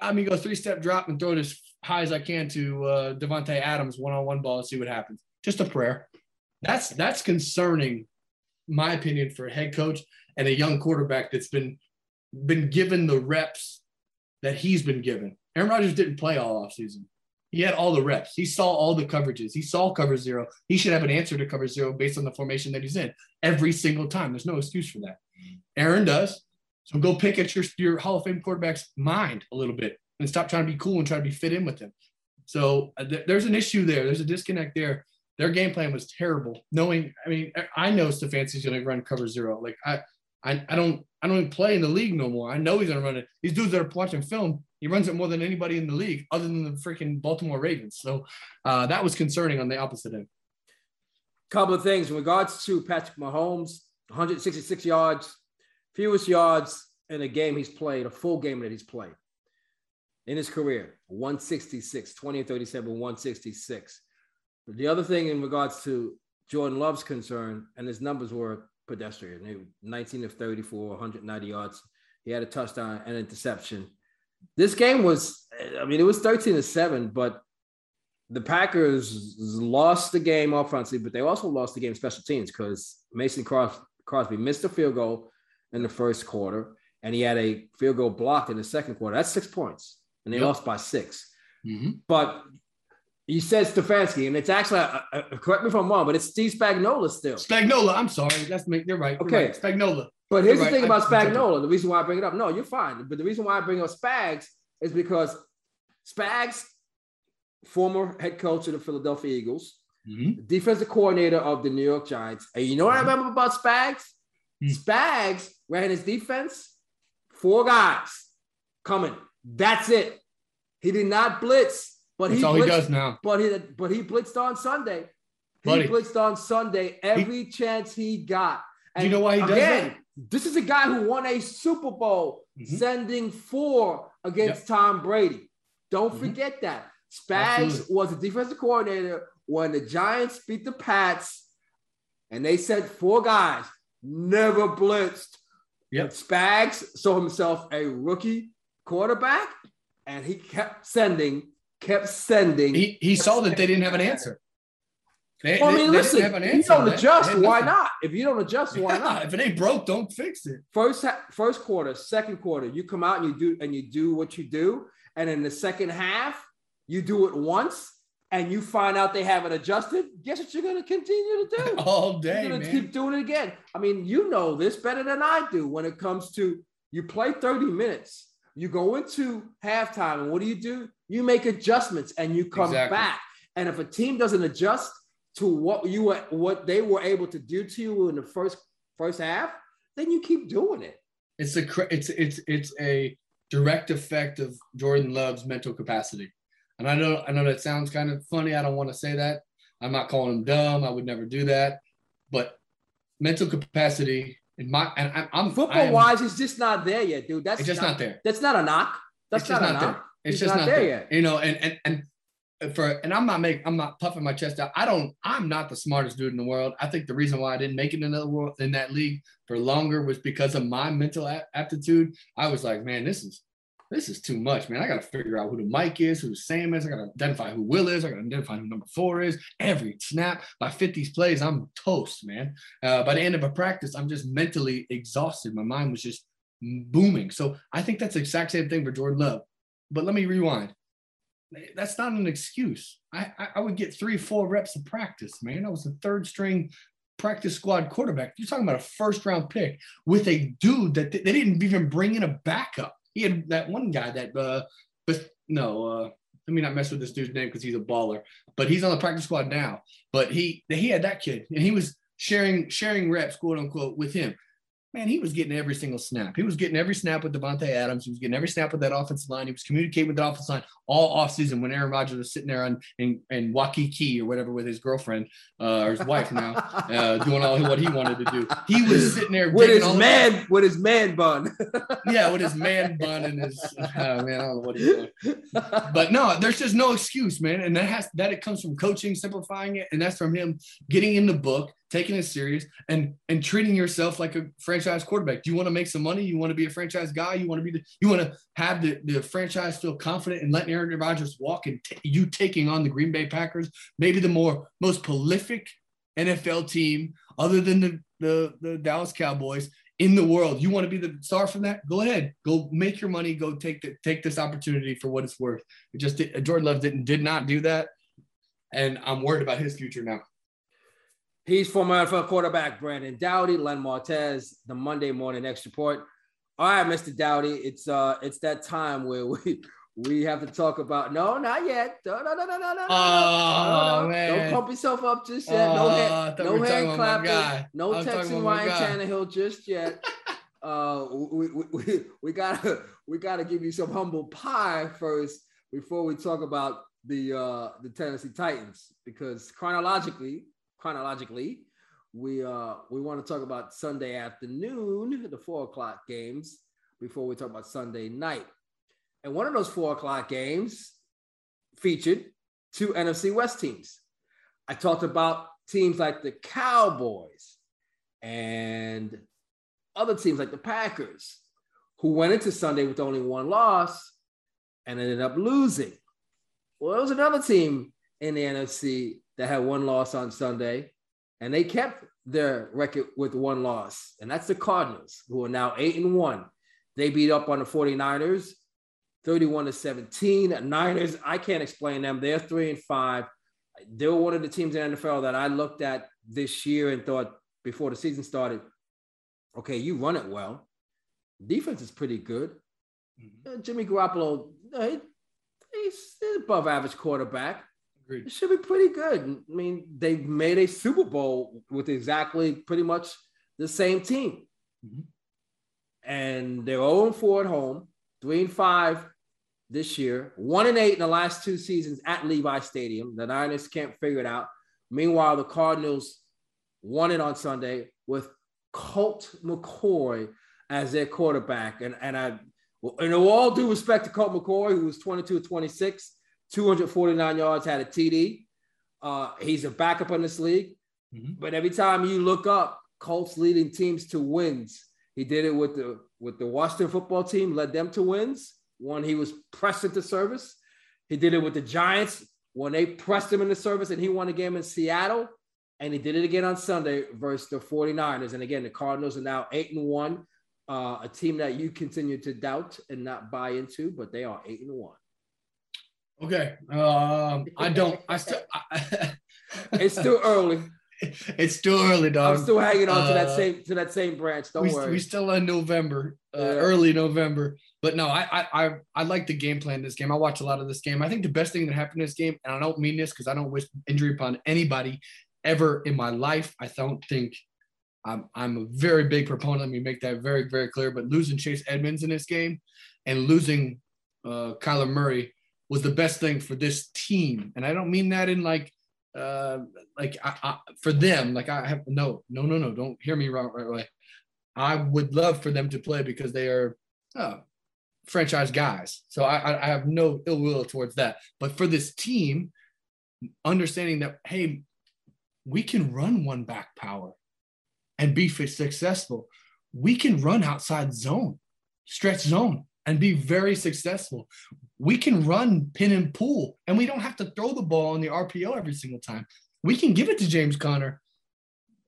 I'm going to go three step drop and throw it as high as I can to uh, Davante Adams one on one ball and see what happens. Just a prayer. That's that's concerning, my opinion, for a head coach and a young quarterback that's been been given the reps that he's been given. Aaron Rodgers didn't play all offseason. He had all the reps. He saw all the coverages. He saw cover zero. He should have an answer to cover zero based on the formation that he's in every single time. There's no excuse for that. Aaron does. So go pick at your, your Hall of Fame quarterback's mind a little bit and stop trying to be cool and try to be fit in with him. So uh, th- there's an issue there. There's a disconnect there. Their game plan was terrible. Knowing, I mean, I know Stefanski's going to run cover zero. Like I, I, I don't, I don't even play in the league no more. I know he's going to run it. These dudes that are watching film, he runs it more than anybody in the league, other than the freaking Baltimore Ravens. So uh, that was concerning on the opposite end. Couple of things in regards to Patrick Mahomes, 166 yards, fewest yards in a game he's played, a full game that he's played in his career, 166, 20 and 37, 166. The other thing in regards to Jordan Love's concern, and his numbers were pedestrian. 19 of 34, 190 yards. He had a touchdown and interception this game was, I mean, it was 13 to 7, but the Packers lost the game offensively, but they also lost the game special teams because Mason Cros- Crosby missed a field goal in the first quarter and he had a field goal blocked in the second quarter. That's six points, and they yep. lost by 6 mm-hmm. But you said Stefanski, and it's actually, uh, uh, correct me if I'm wrong, but it's Steve Spagnuolo still. Spagnuolo, I'm sorry. That's me. You're right. You're okay. Right. Spagnuolo. But here's the thing about Spagnuolo. The reason why I bring it up, no, you're fine. But the reason why I bring up Spags is because Spags, former head coach of the Philadelphia Eagles, mm-hmm. defensive coordinator of the New York Giants. And you know what mm-hmm. I remember about Spags? Mm-hmm. Spags ran his defense, four guys coming. That's it. He did not blitz, but That's he all blitzed, he does now. But he but he blitzed on Sunday. He Buddy. blitzed on Sunday every he, chance he got. And Do you know why he does again, that? This is a guy who won a Super Bowl mm-hmm. sending four against yep. Tom Brady. Don't mm-hmm. forget that. Spags Absolutely. was a defensive coordinator when the Giants beat the Pats and they sent four guys, never blitzed. Yep. Spags saw himself a rookie quarterback, and he kept sending, kept sending. He, he saw that they didn't have an answer. They, well, I mean, they, listen, if you don't adjust, why not? If you don't adjust, why yeah, not? If it ain't broke, don't fix it. First, first quarter, second quarter, you come out and you do and you do what you do, and in the second half, you do it once, and you find out they haven't adjusted. Guess what you're going to continue to do <laughs> all day? You're going to keep doing it again. I mean, you know this better than I do when it comes to you play 30 minutes, you go into halftime, and what do you do? You make adjustments and you come exactly. back. And if a team doesn't adjust to what you were, what they were able to do to you in the first first half, then you keep doing it. It's a it's it's it's a direct effect of Jordan Love's mental capacity. And I know I know that sounds kind of funny. I don't want to say that. I'm not calling him dumb. I would never do that. But mental capacity in my and I, am football am, wise, it's just not there yet, dude. That's just not, not there. That's not a knock. That's not, not, a knock. There. It's, it's just not, not there, there yet. You know, and and and for and I'm not making I'm not puffing my chest out. I don't I'm not the smartest dude in the world. I think the reason why I didn't make it in the world in that league for longer was because of my mental aptitude. I was like, man, this is this is too much, man. I got to figure out who the Mike is, who Sam is. I got to identify who Will is. I got to identify who number four is. Every snap by 50s plays, I'm toast, man. Uh, by the end of a practice, I'm just mentally exhausted. My mind was just booming. So I think that's the exact same thing for Jordan Love. But let me rewind that's not an excuse. I, I, would get three, four reps of practice, man. I was a third string practice squad quarterback. You're talking about a first round pick with a dude that they didn't even bring in a backup. He had that one guy that, uh, but no, uh, let me not mess with this dude's name because he's a baller, but he's on the practice squad now. But he he had that kid and he was sharing sharing reps, quote unquote, with him man, he was getting every single snap. He was getting every snap with Davante Adams. He was getting every snap with that offensive line. He was communicating with the offensive line all offseason when Aaron Rodgers was sitting there on in, in Waikiki or whatever with his girlfriend uh, or his wife now, <laughs> uh, doing all what he wanted to do. He was sitting there with his man with his man bun. <laughs> yeah, with his man bun and his oh, <laughs> man, I don't know what he's doing. But no, there's just no excuse, man. And that has that it comes from coaching, simplifying it, and that's from him getting in the book taking it serious and and treating yourself like a franchise quarterback. Do you want to make some money? You want to be a franchise guy? You want to be the you want to have the, the franchise feel confident and letting Aaron Rodgers walk and t- you taking on the Green Bay Packers, maybe the more most prolific NFL team other than the the, the Dallas Cowboys in the world. You want to be the star from that? Go ahead. Go make your money. Go take the, take this opportunity for what it's worth. It just Jordan Love didn't did not do that, and I'm worried about his future now. He's former NFL quarterback Brandon Doughty, Len Martez, the Monday Morning Extra Point. All right, Mr. Doughty, it's uh, it's that time where we <laughs> we have to talk about. No, not yet. No, no, no, no, no, no. Oh no, man! Don't pump yourself up just yet. No, hand, no hand clapping. No texting Ryan Tannehill just yet. <laughs> uh, we, we, we, <laughs> we gotta we gotta give you some humble pie first before we talk about the uh the Tennessee Titans because chronologically chronologically, we uh we want to talk about Sunday afternoon, the four o'clock games, before we talk about Sunday night. And one of those four o'clock games featured two NFC West teams. I talked about teams like the Cowboys and other teams like the Packers, who went into Sunday with only one loss and ended up losing. Well, there was another team in the NFC that had one loss on Sunday, and they kept their record with one loss, and that's the Cardinals, who are now eight and one. They beat up on the 49ers 31 to 17. Niners, I can't explain them. They're three and five. They were one of the teams in the NFL that I looked at this year and thought before the season started, okay, you run it well. Defense is pretty good. Mm-hmm. Uh, Jimmy Garoppolo, uh, he's, he's above average quarterback. It should be pretty good. I mean, they made a Super Bowl with exactly pretty much the same team. Mm-hmm. And they're 0 4 at home, 3 and 5 this year, 1 and 8 in the last two seasons at Levi Stadium. The Niners can't figure it out. Meanwhile, the Cardinals won it on Sunday with Colt McCoy as their quarterback. And, and I, and all due respect to Colt McCoy, who was 22 26, 249 yards, had a TD. Uh, he's a backup in this league. Mm-hmm. But every time you look up Colts leading teams to wins, he did it with the with the Washington football team, led them to wins. when he was pressed into service. He did it with the Giants when they pressed him into service and he won a game in Seattle. And he did it again on Sunday versus the 49ers. And again, the Cardinals are now eight and one, uh, a team that you continue to doubt and not buy into, but they are eight and one. Okay. Um, I <laughs> don't. I still. I, <laughs> it's still early. It's still early, dog. I'm still hanging on uh, to that uh, same to that same branch. Don't we, worry. We still in November, uh, yeah. early November. But no, I, I I like the game plan this game. I watch a lot of this game. I think the best thing that happened in this game, and I don't mean this because I don't wish injury upon anybody ever in my life. I don't think I'm I'm a very big proponent. Let me make that very very clear. But losing Chase Edmonds in this game and losing uh, Kyler Murray was the best thing for this team. And I don't mean that in like uh like I, I, for them like i have no no no no don't hear me wrong right away i would love for them to play because they are uh, franchise guys. So I, I have no ill will towards that. But for this team understanding that hey we can run one back power and be successful. We can run outside zone stretch zone and be very successful. We can run pin and pull, and we don't have to throw the ball on the RPO every single time. We can give it to James Conner,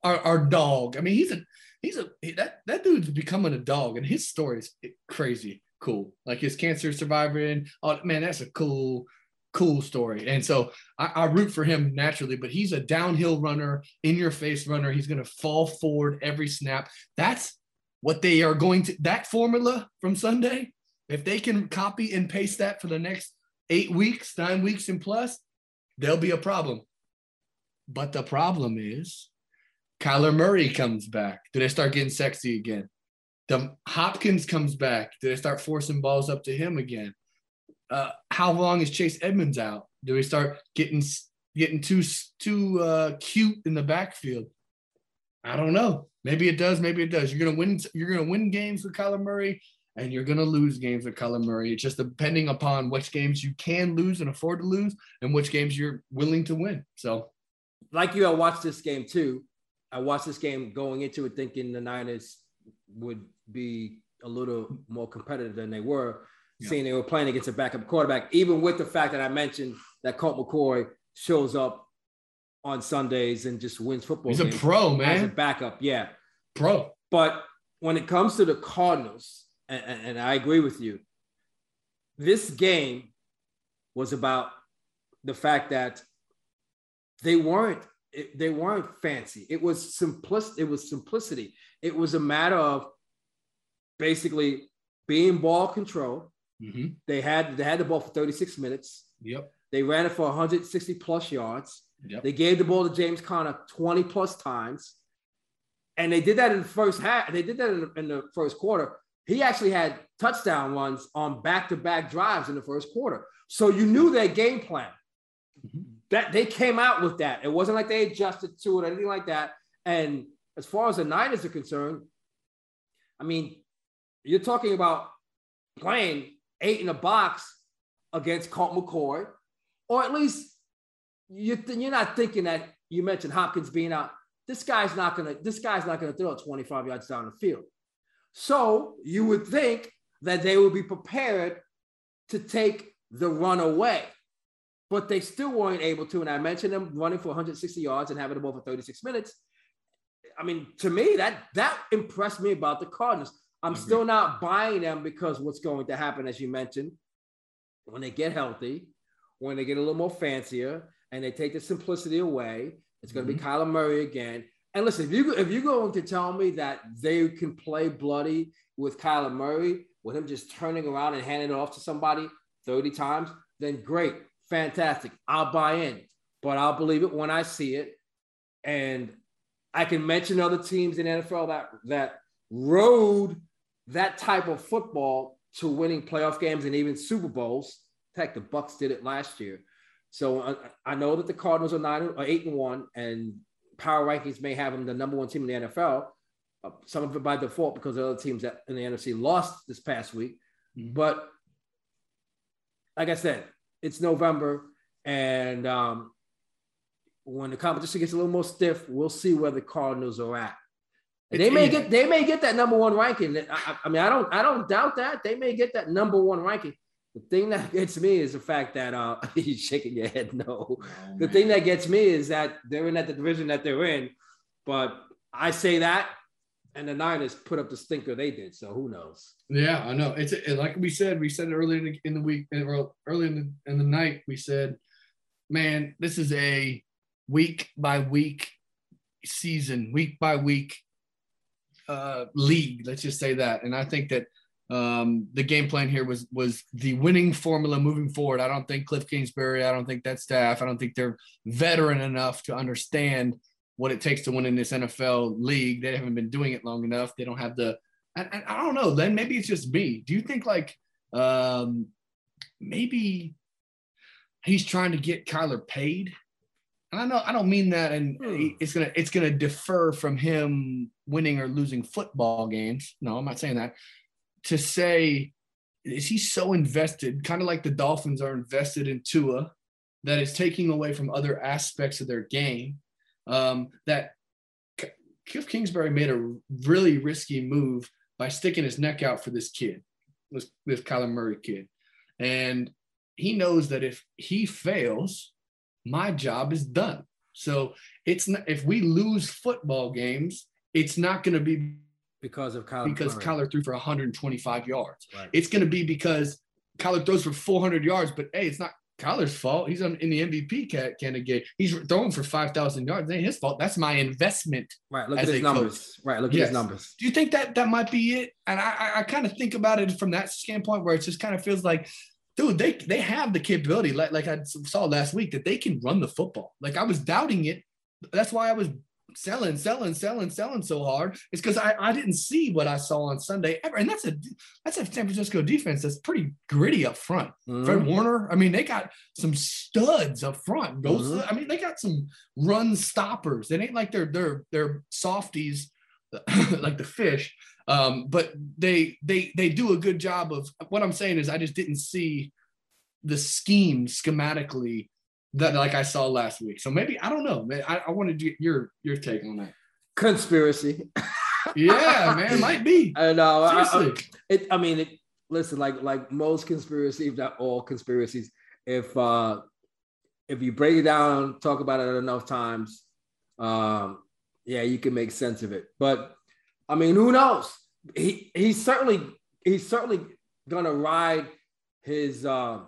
our, our dog. I mean, he's a he's a that that dude's becoming a dog, and his story is crazy cool. Like his cancer survivor, and oh man, that's a cool cool story. And so I, I, root for him naturally, but he's a downhill runner, in your face runner. He's going to fall forward every snap. That's what they are going to, that formula from Sunday if they can copy and paste that for the next eight weeks, nine weeks and plus, there'll be a problem. But the problem is Kyler Murray comes back. Do they start getting sexy again? The Hopkins comes back. Do they start forcing balls up to him again? Uh, how long is Chase Edmonds out? Do we start getting getting too too uh, cute in the backfield? I don't know. Maybe it does. Maybe it does. You're gonna win. You're gonna win games with Kyler Murray and you're going to lose games with Kyler Murray. It's just depending upon which games you can lose and afford to lose and which games you're willing to win. So, like you, I watched this game too. I watched this game going into it thinking the Niners would be a little more competitive than they were, yeah. seeing they were playing against a backup quarterback, even with the fact that I mentioned that Colt McCoy shows up on Sundays and just wins football. He's a pro, man. As a backup, yeah. Pro. But when it comes to the Cardinals, and, and I agree with you. This game was about the fact that they weren't they weren't fancy. It was simplicity. It was simplicity. It was a matter of basically being ball control. Mm-hmm. They had they had the ball for 36 minutes. Yep. They ran it for 160 plus yards. Yep. They gave the ball to James Conner 20 plus times. And they did that in the first half. They did that in the, in the first quarter. He actually had touchdown runs on back-to-back drives in the first quarter. So you knew their game plan. Mm-hmm. That they came out with that. It wasn't like they adjusted to it or anything like that. And as far as the Niners are concerned, I mean, you're talking about playing eight in a box against Colt McCoy, or at least you th- you're not thinking that you mentioned Hopkins being out. This guy's not gonna. This guy's not gonna throw 25 yards down the field. So you would think that they would be prepared to take the run away, but they still weren't able to. And I mentioned them running for 160 yards and having the ball for 36 minutes. I mean, to me, that that impressed me about the Cardinals. I'm okay. still not buying them because what's going to happen, as you mentioned, when they get healthy, when they get a little more fancier, and they take the simplicity away, it's going to mm-hmm. be Kyler Murray again. And listen, if you if you're going to tell me that they can play bloody with Kyler Murray, with him just turning around and handing it off to somebody 30 times, then great, fantastic. I'll buy in, but I'll believe it when I see it. And I can mention other teams in NFL that that rode that type of football to winning playoff games and even Super Bowls. Heck, the Bucs did it last year. So I, I know that the Cardinals are nine or eight and one, and power rankings may have them the number one team in the NFL. Uh, some of it by default because the other teams that in the NFC lost this past week. Mm-hmm. But like I said, it's November, and um, when the competition gets a little more stiff, we'll see where the Cardinals are at. they may get they may get that number one ranking. I, I, mean, I don't I don't doubt that they may get that number one ranking. The thing that <laughs> gets me is the fact that uh, <laughs> you're shaking your head no. Oh, the thing that gets me is that they're in that the division that they're in, but I say that, and the Niners put up the stinker they did. So who knows? Yeah, I know. It's like we said. We said earlier in the, in the week, early in the in the night. We said, man, this is a week by week season, week by week uh, league. Let's just say that. And I think that um, the game plan here was was the winning formula moving forward. I don't think Cliff Kingsbury, I don't think that staff, I don't think they're veteran enough to understand what it takes to win in this NFL league. They haven't been doing it long enough. They don't have the. I, I don't know. Then maybe it's just me. Do you think like um, maybe he's trying to get Kyler paid? And I know I don't mean that, and hmm. it's gonna it's gonna defer from him winning or losing football games. No, I'm not saying that to say, is he so invested, kind of like the Dolphins are invested in Tua, that is taking away from other aspects of their game? Um, that Cliff Kingsbury made a really risky move by sticking his neck out for this kid, this, this Kyler Murray kid. And he knows that if he fails, my job is done. So it's not, if we lose football games, it's not going to be because of Kyler because Murray. Kyler threw for 125 yards. Right. It's going to be because Kyler throws for 400 yards, but hey, it's not Kyler's fault. He's in the MVP candidate. He's throwing for 5,000 yards. It ain't his fault. That's my investment. Right. Look at his numbers. Coach. Right. Look yes. at his numbers. Do you think that that might be it? And I, I, I kind of think about it from that standpoint where it just kind of feels like, dude, they they have the capability, like like I saw last week, that they can run the football. Like I was doubting it. That's why I was selling, selling, selling, selling so hard is because I, I didn't see what I saw on Sunday ever. And that's a that's a San Francisco defense that's pretty gritty up front. Mm-hmm. Fred Warner, I mean, they got some studs up front. Those, mm-hmm. I mean, they got some run stoppers. It ain't like they're they're they're softies <laughs> like the fish. Um, but they they they do a good job of what I'm saying is I just didn't see the scheme schematically that like I saw last week. So maybe I don't know. Man, I, I wanted to get your your take on that. Conspiracy. yeah, <laughs> man, might be. I know. Seriously. I, it, I mean, it, listen, like like most conspiracies, if not all conspiracies, if uh if you break it down, talk about it enough times, um, yeah, you can make sense of it. But I mean, who knows? He he's certainly he's certainly gonna ride his uh,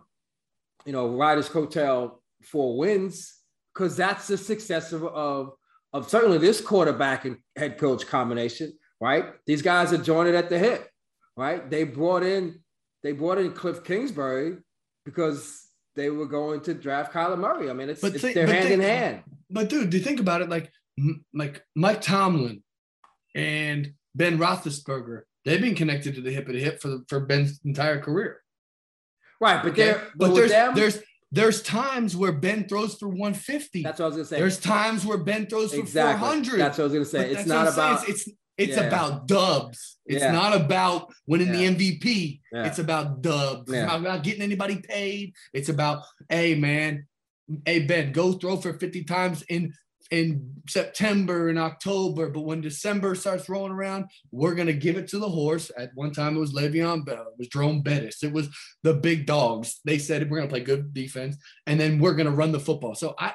you know ride his coattail for wins because that's the success of, of, of certainly this quarterback and head coach combination, right? These guys are joined at the hip, right? They brought in they brought in Cliff Kingsbury because they were going to draft Kyler Murray. I mean, it's, but it's think, hand in hand. But dude, do you think about it? Like like Mike Tomlin and Ben Roethlisberger, they've been connected to the hip of the hip for the, for Ben's entire career. Right, but okay? there, but, but there's them, there's there's times where Ben throws for 150. That's what I was gonna say. There's times where Ben throws exactly. for 400. That's what I was gonna say. But it's not about. It's it's, it's yeah. about dubs. It's yeah. not about winning yeah. the MVP. It's about dubs. It's not about getting anybody paid. It's about, hey man, hey Ben, go throw for 50 times in in September and October, but when December starts rolling around, we're gonna give it to the horse. At one time, it was Le'Veon Bell, it was Jerome Bettis, it was the big dogs. They said we're gonna play good defense, and then we're gonna run the football. So I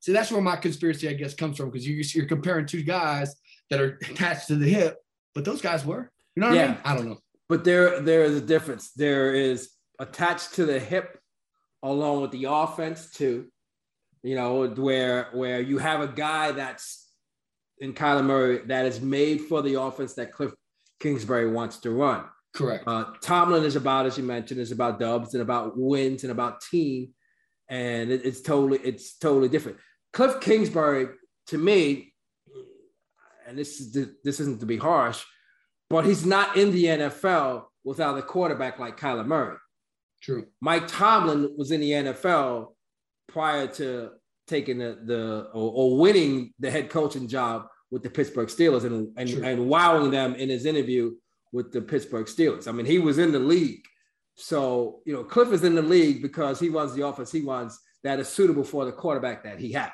see that's where my conspiracy, I guess, comes from because you, you're comparing two guys that are attached to the hip, but those guys were. You know what yeah. I mean? I don't know. But there, there is a difference. There is attached to the hip, along with the offense too you know, where where you have a guy that's in Kyler Murray that is made for the offense that Cliff Kingsbury wants to run. Correct. Uh, Tomlin is about, as you mentioned, is about dubs and about wins and about team, and it, it's totally it's totally different. Cliff Kingsbury, to me, and this is this isn't to be harsh, but he's not in the NFL without a quarterback like Kyler Murray. True. Mike Tomlin was in the NFL prior to taking the, the or, or, winning the head coaching job with the Pittsburgh Steelers and, and, and wowing them in his interview with the Pittsburgh Steelers. I mean, he was in the league. So, you know, Cliff is in the league because he runs the offense he wants that is suitable for the quarterback that he has.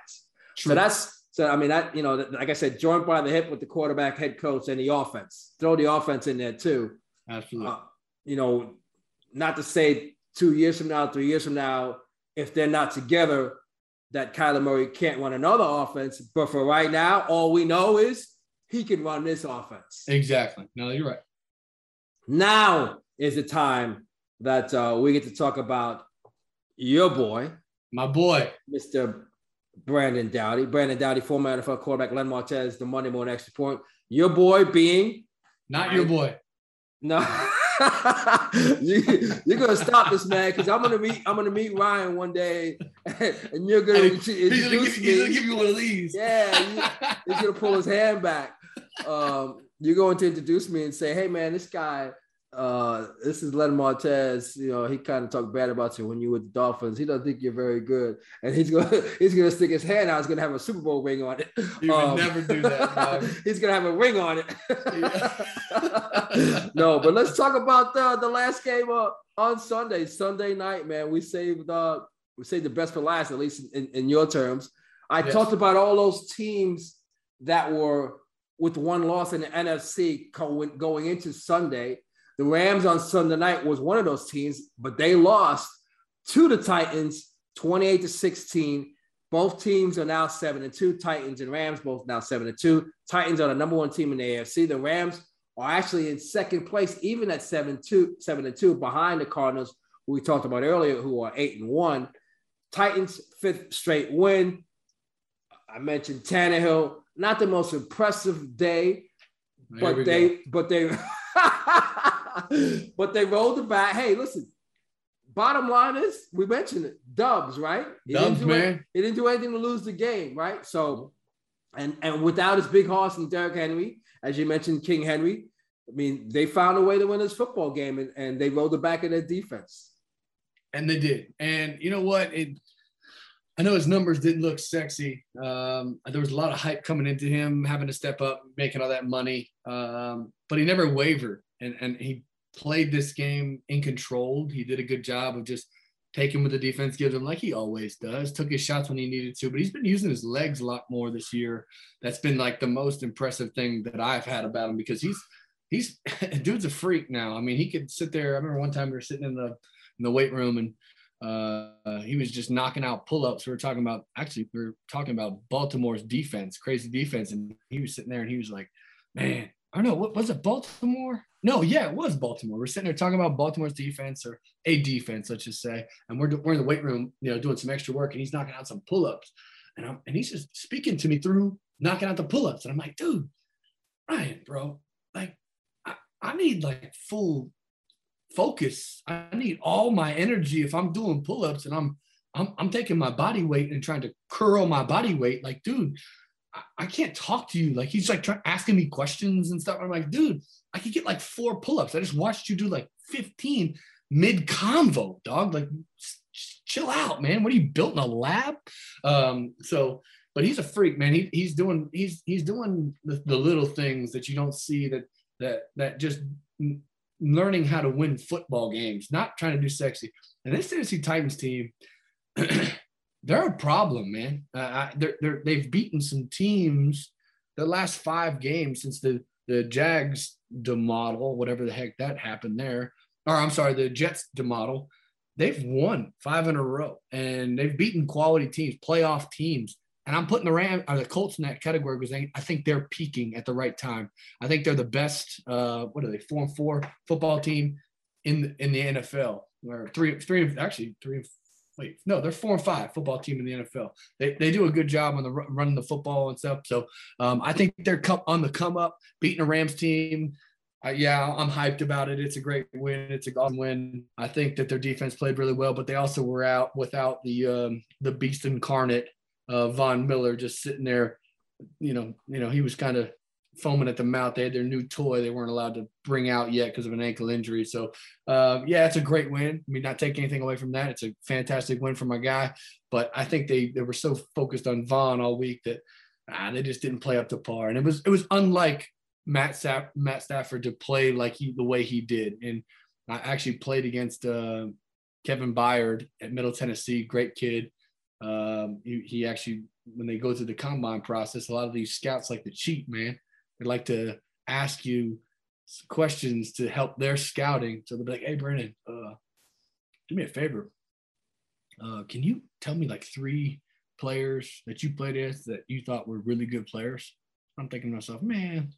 True. So that's so I mean that you know, like I said, joint by the hip with the quarterback, head coach, and the offense. Throw the offense in there too. Absolutely. Uh, you know, not to say two years from now, three years from now, if they're not together, that Kyler Murray can't run another offense. But for right now, all we know is he can run this offense. Exactly. No, you're right. Now is the time that uh, we get to talk about your boy, my boy, Mr. Brandon Doughty. Brandon Doughty, former NFL quarterback, Len Martez, the Monday morning extra point. Your boy being not your boy. No. <laughs> <laughs> you, are gonna stop this man because I'm gonna meet I'm gonna meet Ryan one day <laughs> and you're gonna he's gonna, give, he's gonna give you one of these. Yeah, he's gonna pull his hand back. Um, you're going to introduce me and say, hey man, this guy uh, this is Len Martez. You know, he kind of talked bad about you when you were with the Dolphins. He doesn't think you're very good, and he's gonna <laughs> he's gonna stick his hand out. He's gonna have a Super Bowl ring on it. You um, would never do that. he's gonna have a ring on it. <laughs> no, but let's talk about the the last game uh, on Sunday, Sunday night, man. We saved uh we saved the best for last, at least in, in your terms. I yes. talked about all those teams that were with one loss in the NFC going, into Sunday the Rams on Sunday night was one of those teams, but they lost to the Titans 28 to 16. Both teams are now 7 and 2. Titans and Rams both now 7 and 2. Titans are the number one team in the AFC. The Rams are actually in second place, even at 7 2, 7 and 2, behind the Cardinals, who we talked about earlier, who are 8 and 1. Titans, fifth straight win. I mentioned Tannehill, not the most impressive day, but they, go. but they, <laughs> but they rolled the bat. Hey, listen. Bottom line is, we mentioned it, Dubs, right? He Dubs, didn't man. It, he didn't do anything to lose the game, right? So, and and without his big horse and Derrick Henry, as you mentioned, King Henry, I mean, they found a way to win this football game, and, and they rolled the back of their defense. And they did. And you know what? It I know his numbers didn't look sexy. Um, there was a lot of hype coming into him, having to step up, making all that money. Um, but he never wavered, and and he played this game in control. He did a good job of just taking what the defense gives him, like he always does. Took his shots when he needed to, but he's been using his legs a lot more this year. That's been like the most impressive thing that I've had about him because he's he's <laughs> dude's a freak now. I mean, he could sit there. I remember one time we were sitting in the in the weight room and uh, he was just knocking out pull-ups. We were talking about actually we were talking about Baltimore's defense, crazy defense, and he was sitting there and he was like, "Man, I don't know what was it, Baltimore? No, yeah, it was Baltimore. We're sitting there talking about Baltimore's defense or a defense, let's just say, and we're we're in the weight room, you know, doing some extra work, and he's knocking out some pull-ups, and I'm and he's just speaking to me through knocking out the pull-ups, and I'm like, dude, Ryan, bro, like I, I need like full focus. I need all my energy if I'm doing pull-ups and I'm I'm, I'm taking my body weight and trying to curl my body weight. Like, dude, I, can't talk to you. Like, he's like trying, asking me questions and stuff. I'm like, dude, I could get like four pull-ups. I just watched you do like 15 mid convo, dog. Like, chill out, man. What are you built in a lab? Um, so, but he's a freak, man. He, he's doing he's he's doing the, the little things that you don't see that that that just learning how to win football games, not trying to do sexy. And this Tennessee Titans team, <clears throat> they're a problem, man. Uh, they're, they're, they've beaten some teams the last five games since the the Jags demodel, whatever the heck that happened there, or I'm sorry, the Jets demodel. They've won five in a row, and they've beaten quality teams, playoff teams. And I'm putting the Ram or the Colts in that category because I think they're peaking at the right time. I think they're the best. Uh, what are they? Four and four football team in in the NFL. Or three three actually three. Wait, no, they're four and five football team in the NFL. They, they do a good job on the running the football and stuff. So um, I think they're on the come up, beating a Rams team. Uh, yeah, I'm hyped about it. It's a great win. It's a awesome win. I think that their defense played really well, but they also were out without the um, the beast incarnate uh, Von Miller just sitting there. You know, you know, he was kind of foaming at the mouth. They had their new toy they weren't allowed to bring out yet because of an ankle injury. So, uh, yeah, it's a great win. I mean, not taking anything away from that. It's a fantastic win for my guy. But I think they they were so focused on Von all week that ah, they just didn't play up to par. And it was it was unlike Matt Staff, Matt Stafford to play like he the way he did. And I actually played against uh, Kevin Byard at Middle Tennessee, great kid. Um, he, he actually, when they go through the combine process, a lot of these scouts like to cheat, man. They like to ask you questions to help their scouting. So they'll be like, "Hey, Brennan, uh, do me a favor. Uh, can you tell me like three players that you played with that you thought were really good players? I'm thinking to myself, man,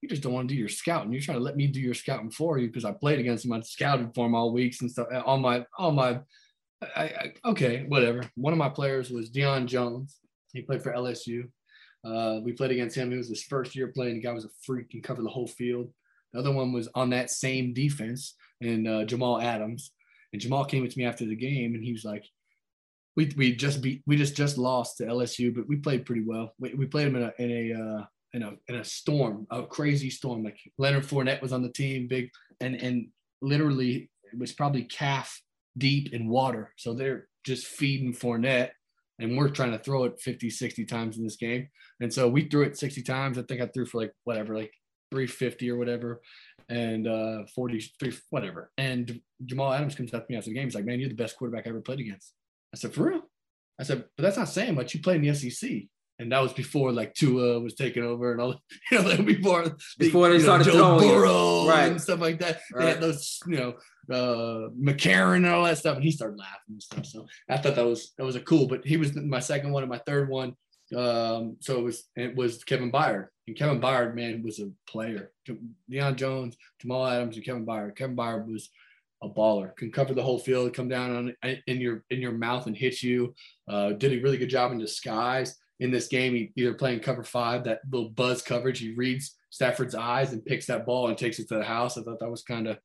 you just don't want to do your scouting. You're trying to let me do your scouting for you because I played against him. I scouted for him all weeks and stuff. All my, all my, I, I, okay, whatever. One of my players was Deion Jones. He played for LSU. Uh, we played against him. It was his first year playing. The guy was a freak and covered the whole field. The other one was on that same defense, and uh, Jamal Adams. And Jamal came up to me after the game, and he was like, "We we just beat we just just lost to LSU, but we played pretty well. We, we played them in a in a uh, in a in a storm, a crazy storm. Like Leonard Fournette was on the team, big, and and literally it was probably calf deep in water. So they're just feeding Fournette and we're trying to throw it 50, 60 times in this game. And so we threw it 60 times. I think I threw for like whatever, like 350 or whatever, and uh 43, whatever. And Jamal Adams comes up to me after the game. He's like, Man, you're the best quarterback I ever played against. I said, For real? I said, But that's not saying much. You played in the SEC. And that was before like Tua was taking over and all, <laughs> you know, like before before they started know, Joe throwing Burrow right. and stuff like that. Right. They had those, you know, uh, McCarron and all that stuff, and he started laughing and stuff. So I thought that was that was a cool. But he was my second one and my third one. Um, so it was it was Kevin Byard, and Kevin Byard, man, was a player. Deion Jones, Jamal Adams, and Kevin Byard. Kevin Byard was a baller. Can cover the whole field, come down on in your in your mouth and hit you. Uh, did a really good job in disguise in this game. He either playing cover five, that little buzz coverage. He reads Stafford's eyes and picks that ball and takes it to the house. I thought that was kind of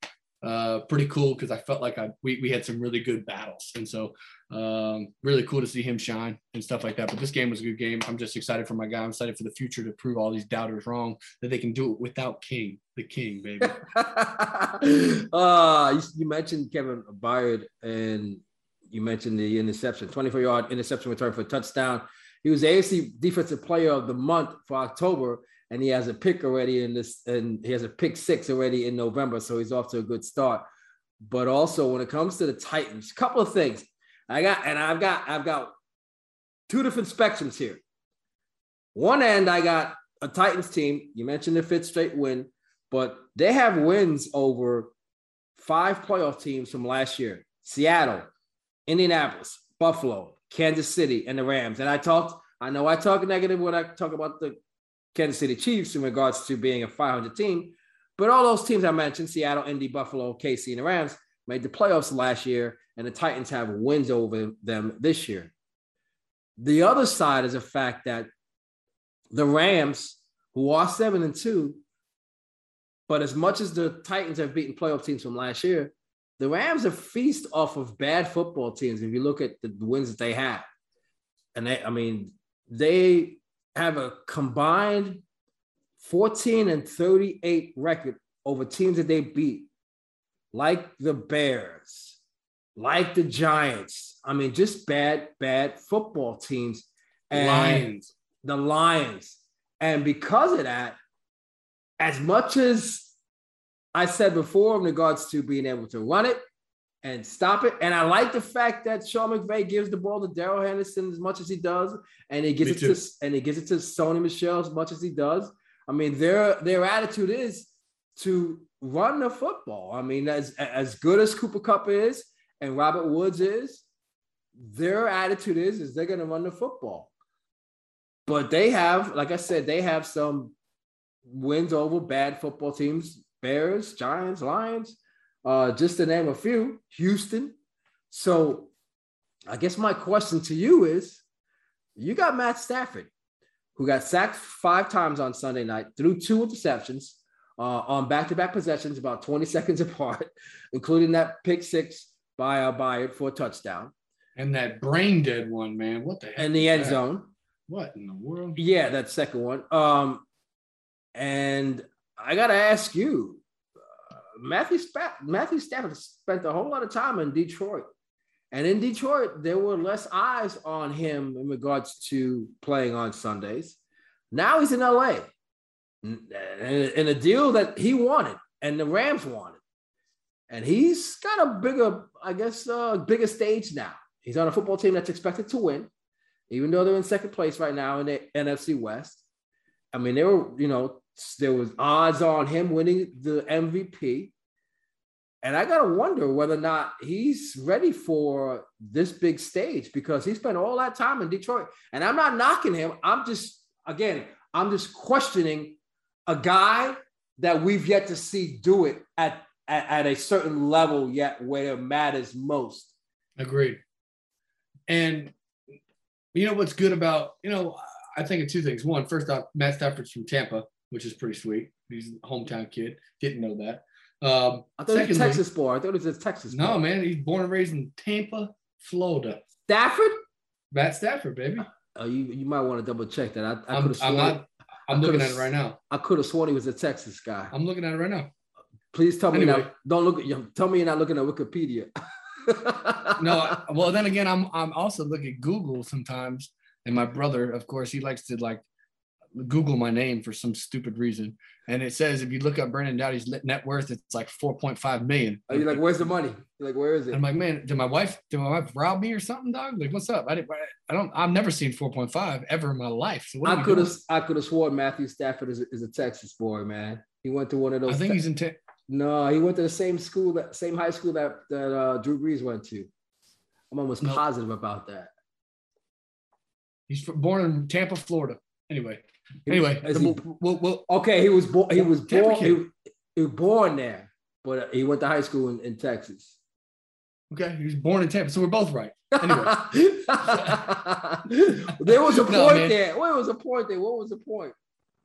uh, pretty cool because I felt like I we, we had some really good battles, and so um, really cool to see him shine and stuff like that. But this game was a good game. I'm just excited for my guy. I'm excited for the future to prove all these doubters wrong that they can do it without King, the King, baby. <laughs> uh, you, you, mentioned Kevin Byard and you mentioned the interception, 24 yard interception return for touchdown. He was the AFC Defensive Player of the Month for October and he has a pick already in this, and he has a pick six already in November, so he's off to a good start. But also, when it comes to the Titans, a couple of things I got, and I've got, I've got two different spectrums here. One end, I got a Titans team. You mentioned the fifth straight win, but they have wins over five playoff teams from last year: Seattle, Indianapolis, Buffalo, Kansas City, and the Rams. And I talked, I know I talk negative when I talk about the Kansas City Chiefs in regards to being a 500 team. But all those teams I mentioned, Seattle, Indy, Buffalo, KC, and the Rams, made the playoffs last year, and the Titans have wins over them this year. The other side is the fact that the Rams, who are seven and two, but as much as the Titans have beaten playoff teams from last year, the Rams have feast off of bad football teams. If you look at the wins that they have, and they, I mean, they have a combined 14 and 38 record over teams that they beat, like the Bears, like the Giants. I mean, just bad, bad football teams. And Lions. The Lions. And because of that, as much as I said before in regards to being able to run it, and stop it. And I like the fact that Sean McVay gives the ball to Darrell Henderson as much as he does, and he gives Me it too. to and he gives it to Sony Michel as much as he does. I mean, their their attitude is to run the football. I mean, as as good as Cooper Kupp is and Robert Woods is, their attitude is is they're going to run the football. But they have, like I said, they have some wins over bad football teams: Bears, Giants, Lions uh, just to name a few, Houston. So I guess my question to you is you got Matt Stafford, who got sacked five times on Sunday night, threw two interceptions uh, on back to back possessions, about 20 <laughs> seconds apart, including that pick six by uh, Byard for a touchdown. And that brain dead one, man. What the heck? In the end that? zone. What in the world? Yeah, that second one. Um, and I got to ask you, Matthew, Sp- Matthew Stafford spent a whole lot of time in Detroit. And in Detroit, there were less eyes on him in regards to playing on Sundays. Now he's in LA in a deal that he wanted and the Rams wanted. And he's got a bigger, I guess, uh, bigger stage now. He's on a football team that's expected to win, even though they're in second place right now in the NFC West. I mean, they were, you know, there was odds on him winning the MVP. and I gotta wonder whether or not he's ready for this big stage because he spent all that time in Detroit. And I'm not knocking him. I'm just again, I'm just questioning a guy that we've yet to see do it at, at, at a certain level yet where it matters most. Agreed. And you know what's good about, you know, I think of two things. One, first off, Matt Stafford's from Tampa, which is pretty sweet. He's a hometown kid. Didn't know that. Um, I thought it was Texas boy. I thought it was a Texas. No, man, he's born and raised in Tampa, Florida. Stafford. Matt Stafford, baby. Oh, you you might want to double check that. I, I could have sworn. I'm, not, I'm looking at it right now. I could have sworn he was a Texas guy. I'm looking at it right now. Please tell anyway. me now. Don't look at you. Tell me you're not looking at Wikipedia. <laughs> no, well then again, I'm I'm also looking at Google sometimes, and my brother, of course, he likes to like Google my name for some stupid reason, and it says if you look up Brandon Doughty's net worth, it's like 4.5 million. Are you like, where's the money? You're like, where is it? I'm like, man, did my wife, did my wife rob me or something, dog? Like, what's up? I didn't, I don't, I've never seen 4.5 ever in my life. So I could have, I could have sworn Matthew Stafford is a, is a Texas boy, man. He went to one of those. I think te- he's in. Te- no, he went to the same school that same high school that that uh, Drew Brees went to. I'm almost no. positive about that. He's born in Tampa, Florida. Anyway, Anyway, he, we'll, we'll, okay, he was born. He was born. He, he, was born there, but he went to high school in, in Texas. Okay, he was born in Tampa, so we're both right. Anyway, <laughs> <laughs> there was a point no, there. What was a point there? What was the point?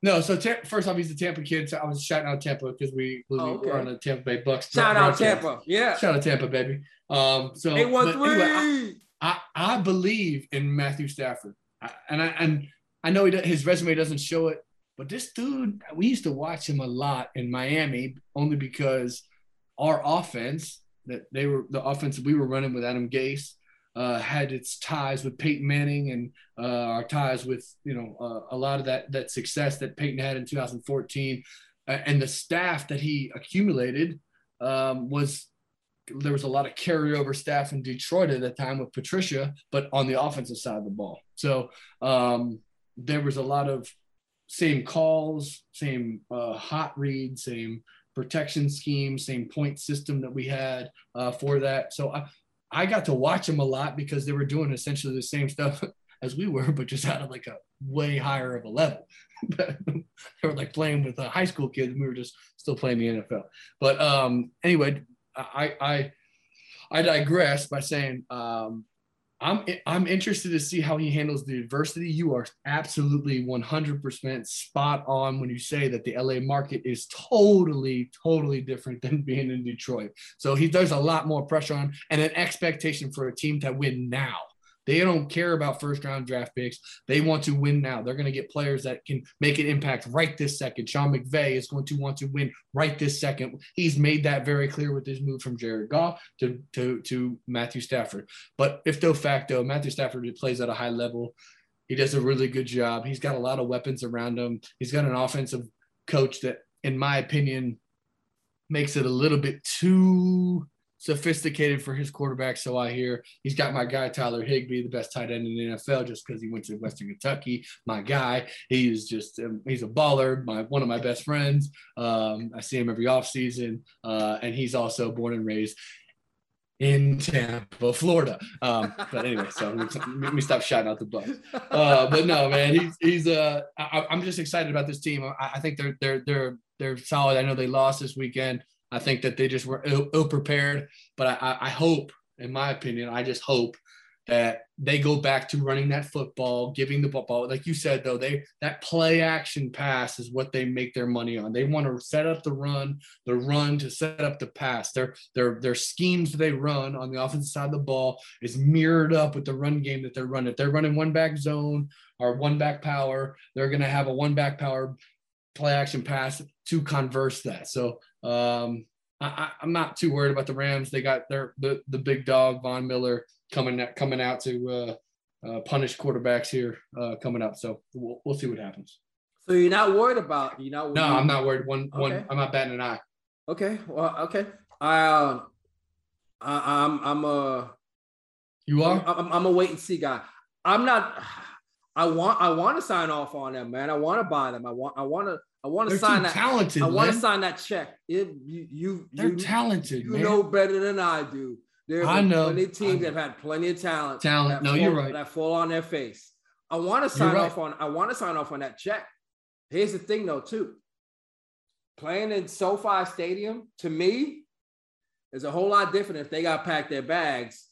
No, so first off, he's a Tampa kid. So I was shouting out Tampa because we, we oh, okay. were on the Tampa Bay Bucs. Shout out Tampa, yeah. Shout out Tampa, baby. Um, so three. Anyway, I, I, I believe in Matthew Stafford, I, and I and I know he, his resume doesn't show it, but this dude, we used to watch him a lot in Miami only because our offense that they were the offense we were running with Adam Gase uh, had its ties with Peyton Manning and uh, our ties with you know uh, a lot of that that success that Peyton had in 2014 uh, and the staff that he accumulated um, was there was a lot of carryover staff in Detroit at that time with Patricia, but on the offensive side of the ball. So um, there was a lot of same calls, same uh, hot read, same protection scheme, same point system that we had uh, for that. So I, I got to watch them a lot because they were doing essentially the same stuff <laughs> as we were, but just out of like a way higher of a level. <laughs> they were like playing with uh, high school kids, and we were just still playing the NFL. But um, anyway, I I I digress by saying um, I'm I'm interested to see how he handles the adversity. You are absolutely 100% spot on when you say that the LA market is totally totally different than <laughs> being in Detroit. So he does a lot more pressure on and an expectation for a team to win now. They don't care about first round draft picks. They want to win now. They're going to get players that can make an impact right this second. Sean McVay is going to want to win right this second. He's made that very clear with his move from Jared Goff to, to, to Matthew Stafford. But if de facto, Matthew Stafford plays at a high level. He does a really good job. He's got a lot of weapons around him. He's got an offensive coach that, in my opinion, makes it a little bit too sophisticated for his quarterback. So I hear he's got my guy Tyler Higbee, the best tight end in the NFL, just because he went to Western Kentucky. My guy, he's just um, he's a baller. My one of my best friends. Um, I see him every offseason, uh, and he's also born and raised in Tampa, Florida. Um, but anyway, so let me stop shouting out the Bucs. Uh, but no, man, he's he's uh, I, am just excited about this team. I, I, think they're they're they're they're solid. I know they lost this weekend. I think that they just were ill, prepared. But I, I hope, in my opinion, I just hope that they go back to running that football, giving the football. Like you said, though, they that play action pass is what they make their money on. They want to set up the run, the run to set up the pass. Their their their schemes they run on the offensive side of the ball is mirrored up with the run game that they're running. If they're running one back zone or one back power, they're gonna have a one back power play action pass to converse that. So um, I, am not too worried about the Rams. They got their the, the big dog Von Miller coming out, coming out to uh, uh, punish quarterbacks here uh, coming up. So we'll, we'll see what happens. So you're not worried about you know? No, I'm not worried. One okay. one. I'm not batting an eye. Okay. Well, okay. I uh, I, I'm I'm a. You are. I'm, I'm a wait and see guy. I'm not. I want I want to sign off on them, man. I want to buy them. I want I want to I want to They're sign that. talented. I want to sign that check. It, you, you, They're you, talented. you man. know better than I do. There, you know you man. know better than I do. There I have been know, plenty of teams that have had plenty of talent. Talent. No, you're right. That fall on their face. I want to sign right. off on. I want to sign off on that check. Here's the thing, though, too. Playing in SoFi Stadium to me is a whole lot different if they got packed their bags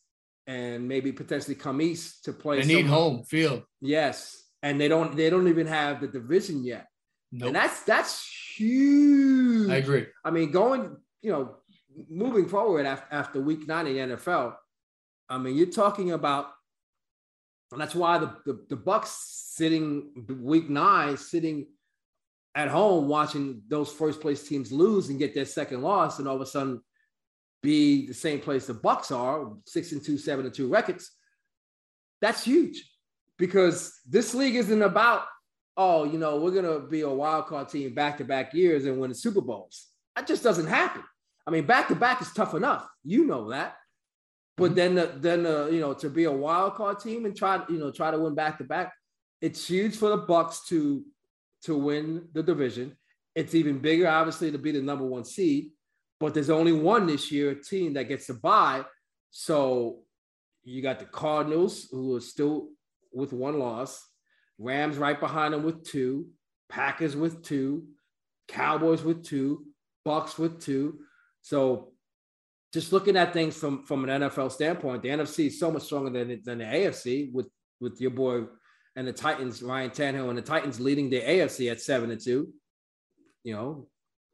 and maybe potentially come east to play. They need home field. Yes, and they don't. They don't even have the division yet, Nope. and that's that's huge. I agree. I mean, going, you know, moving forward after, after week nine in the NFL, I mean, you're talking about, and that's why the, the, the Bucs sitting week nine, sitting at home watching those first place teams lose and get their second loss, and all of a sudden be the same place the Bucs are, six and two, seven and two records. That's huge because this league isn't about, oh, you know, we're gonna be a wild card team back to back years and win the Super Bowls. That just doesn't happen. I mean, back to back is tough enough. You know that. But then, the, then uh, you know, to be a wild card team and try, you know, try to win back to back, it's huge for the Bucs to to win the division. It's even bigger, obviously, to be the number one seed. But there's only one this year team that gets to buy. So you got the Cardinals, who are still with one loss, Rams right behind them with two, Packers with two, Cowboys with two, Bucs with two. So just looking at things from from an NFL standpoint, the NFC is so much stronger than than the AFC with with your boy and the Titans, Ryan Tannehill, and the Titans leading the AFC at seven and two. You know,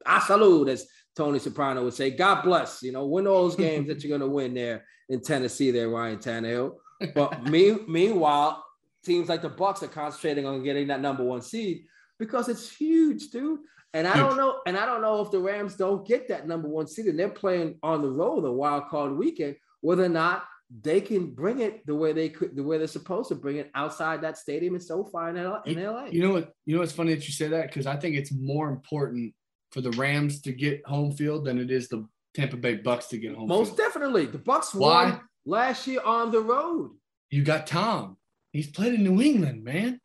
I salute, as Tony Soprano would say. God bless. You know, win all those games that you're going to win there in Tennessee, there, Ryan Tannehill. But <laughs> me, meanwhile, teams like the Bucs are concentrating on getting that number one seed because it's huge, dude. And I don't know, and I don't know if the Rams don't get that number one seed and they're playing on the road the wild card weekend, whether or not they can bring it the way they could, the way they're supposed to bring it outside that stadium in SoFi in LA. In LA. You know what? You know what's funny that you say that because I think it's more important for the Rams to get home field than it is the Tampa Bay Bucs to get home Most field. definitely, the Bucs Why? won last year on the road. You got Tom. He's played in New England, man.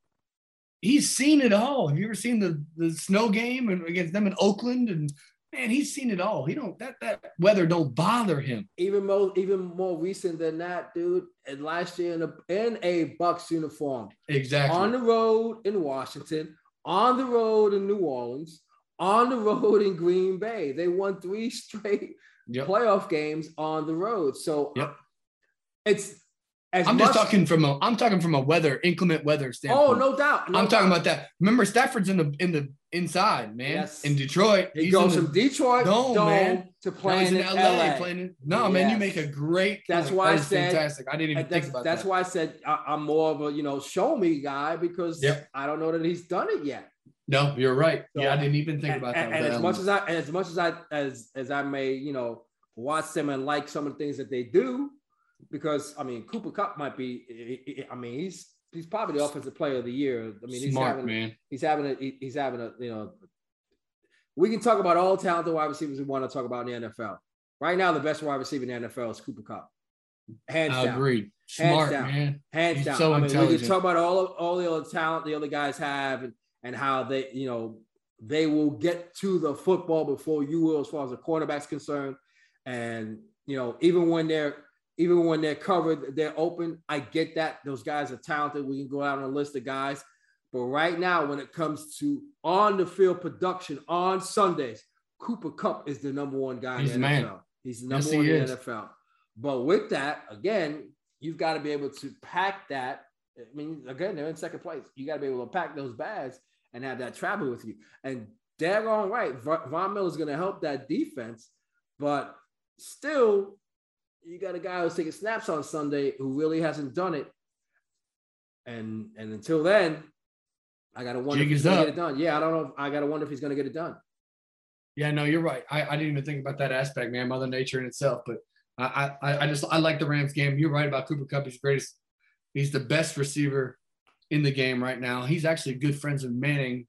He's seen it all. Have you ever seen the the snow game and against them in Oakland? And man, he's seen it all. He don't that that weather don't bother him. Even more, even more recent than that, dude. And last year in a in a Bucs uniform, Exactly. on the road in Washington, on the road in New Orleans, on the road in Green Bay. They won three <laughs> straight Yep. playoff games on the road. So Yep. it's as I'm just talking from a I'm talking from a weather inclement weather standpoint. Oh, no doubt. no I'm talking about that. Remember, Stafford's in the in the inside, man. Yes. In Detroit, He he's goes from Detroit Dome, dome, man. to playing in LA, LA. playing. in- No, man, you make a great. That's point. why I said- fantastic. I didn't even think that's, about that's that. why I said I, I'm more of a you know show me guy because Yep. I don't know that he's done it yet. No, you're right. So- yeah, I didn't even think and, about and- that. and as much as I as much as I as as I may you know watch them and like some of the things that they do, because I mean Cooper Kupp might be. I mean he's he's probably the offensive player of the year. I mean he's smart having man. he's having a he's having a you know. We can talk about all talented wide receivers we want to talk about in the NFL. Right now, the best wide receiver in the NFL is Cooper Kupp, hands I down. agree. Smart down. man. hands He's down. so I mean, we can talk about all of all the other talent the other guys have and, and how they, you know, they will get to the football before you will, as far as the quarterback's concerned. And you know, even when they're even when they're covered, they're open. I get that those guys are talented. We can go out on a list of guys, but right now, when it comes to on the field production on Sundays, Cooper Kupp is the number one guy He's in the the NFL. man. He's the number Yes, one in the NFL. But with that, again, you've got to be able to pack that. I mean, again, they're in second place. You got to be able to pack those bags and have that travel with you. And daggone right, Va- Miller is going to help that defense. But still, you got a guy who's taking snaps on Sunday who really hasn't done it. And and until then, I gotta wonder Jig if he's gonna up. get it done. Yeah, I don't know. If, I gotta wonder if he's gonna get it done. Yeah, no, you're right. I, I didn't even think about that aspect, man. Mother Nature in itself, but I, I I just I like the Rams game. You're right about Cooper Kupp. He's greatest. He's the best receiver in the game right now. He's actually good friends with Manning,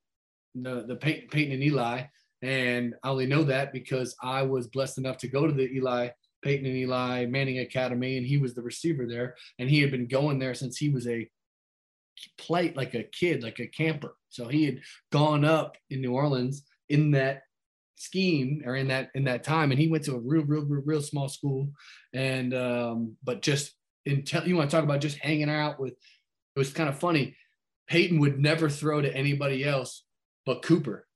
the the Peyton, Peyton and Eli, and I only know that because I was blessed enough to go to the Eli Peyton and Eli Manning Academy, and he was the receiver there, and he had been going there since he was a play like a kid, like a camper. So he had gone up in New Orleans in that scheme or in that in that time and he went to a real real real, real small school and um but just until you want to talk about just hanging out with it was kind of funny. Peyton would never throw to anybody else but cooper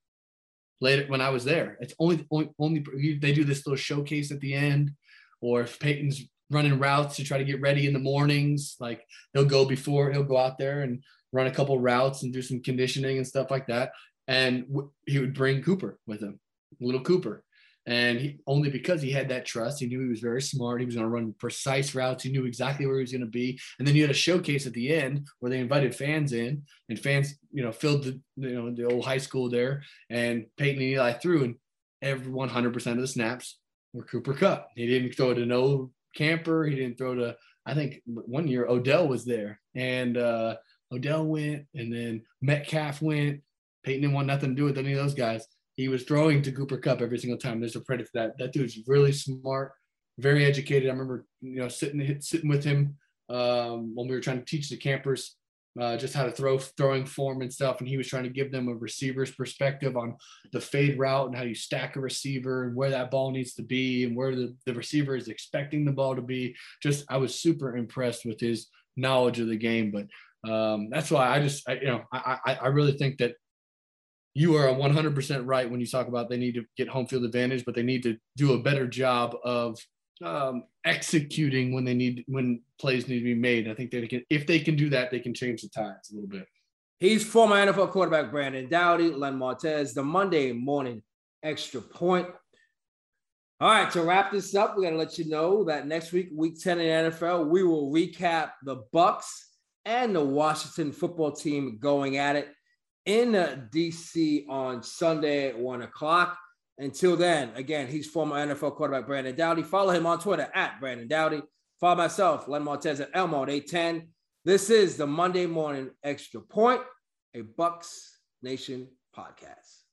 later when i was there. It's only only, only they do this little showcase at the end or if peyton's running routes to try to get ready in the mornings like he'll go before he'll go out there and run a couple routes and do some conditioning and stuff like that. And w- he would bring cooper with him little Cooper. And he, only because he had that trust, he knew he was very smart. He was going to run precise routes. He knew exactly where he was going to be. And then you had a showcase at the end where they invited fans in, and fans, you know, filled the, you know, the old high school there. And Peyton and Eli threw, and every 100% of the snaps were Cooper Kupp. He didn't throw to no camper. He didn't throw to. I think one year Odell was there, and uh, Odell went, and then Metcalf went. Peyton didn't want nothing to do with any of those guys he was throwing to Cooper Kupp every single time. There's a credit to that. That dude's really smart, very educated. I remember, you know, sitting sitting with him um, when we were trying to teach the campers uh, just how to throw throwing form and stuff, and he was trying to give them a receiver's perspective on the fade route and how you stack a receiver and where that ball needs to be and where the, the receiver is expecting the ball to be. Just I was super impressed with his knowledge of the game, but um, that's why I just I, you know I, I I really think that you are 100% right when you talk about they need to get home field advantage, but they need to do a better job of um, executing when they need when plays need to be made. I think they can if they can do that, they can change the tides a little bit. He's former NFL quarterback Brandon Doughty, Len Martez, the Monday morning extra point. All right, to wrap this up, we got to let you know that next week, week 10 in NFL, we will recap the Bucs and the Washington football team going at it in uh, DC on Sunday at one o'clock. Until then, again, he's former NFL quarterback Brandon Doughty. Follow him on Twitter at Brandon Doughty. Follow myself, Len Martez at Elmode810. This is the Monday Morning Extra Point, a Bucs Nation podcast.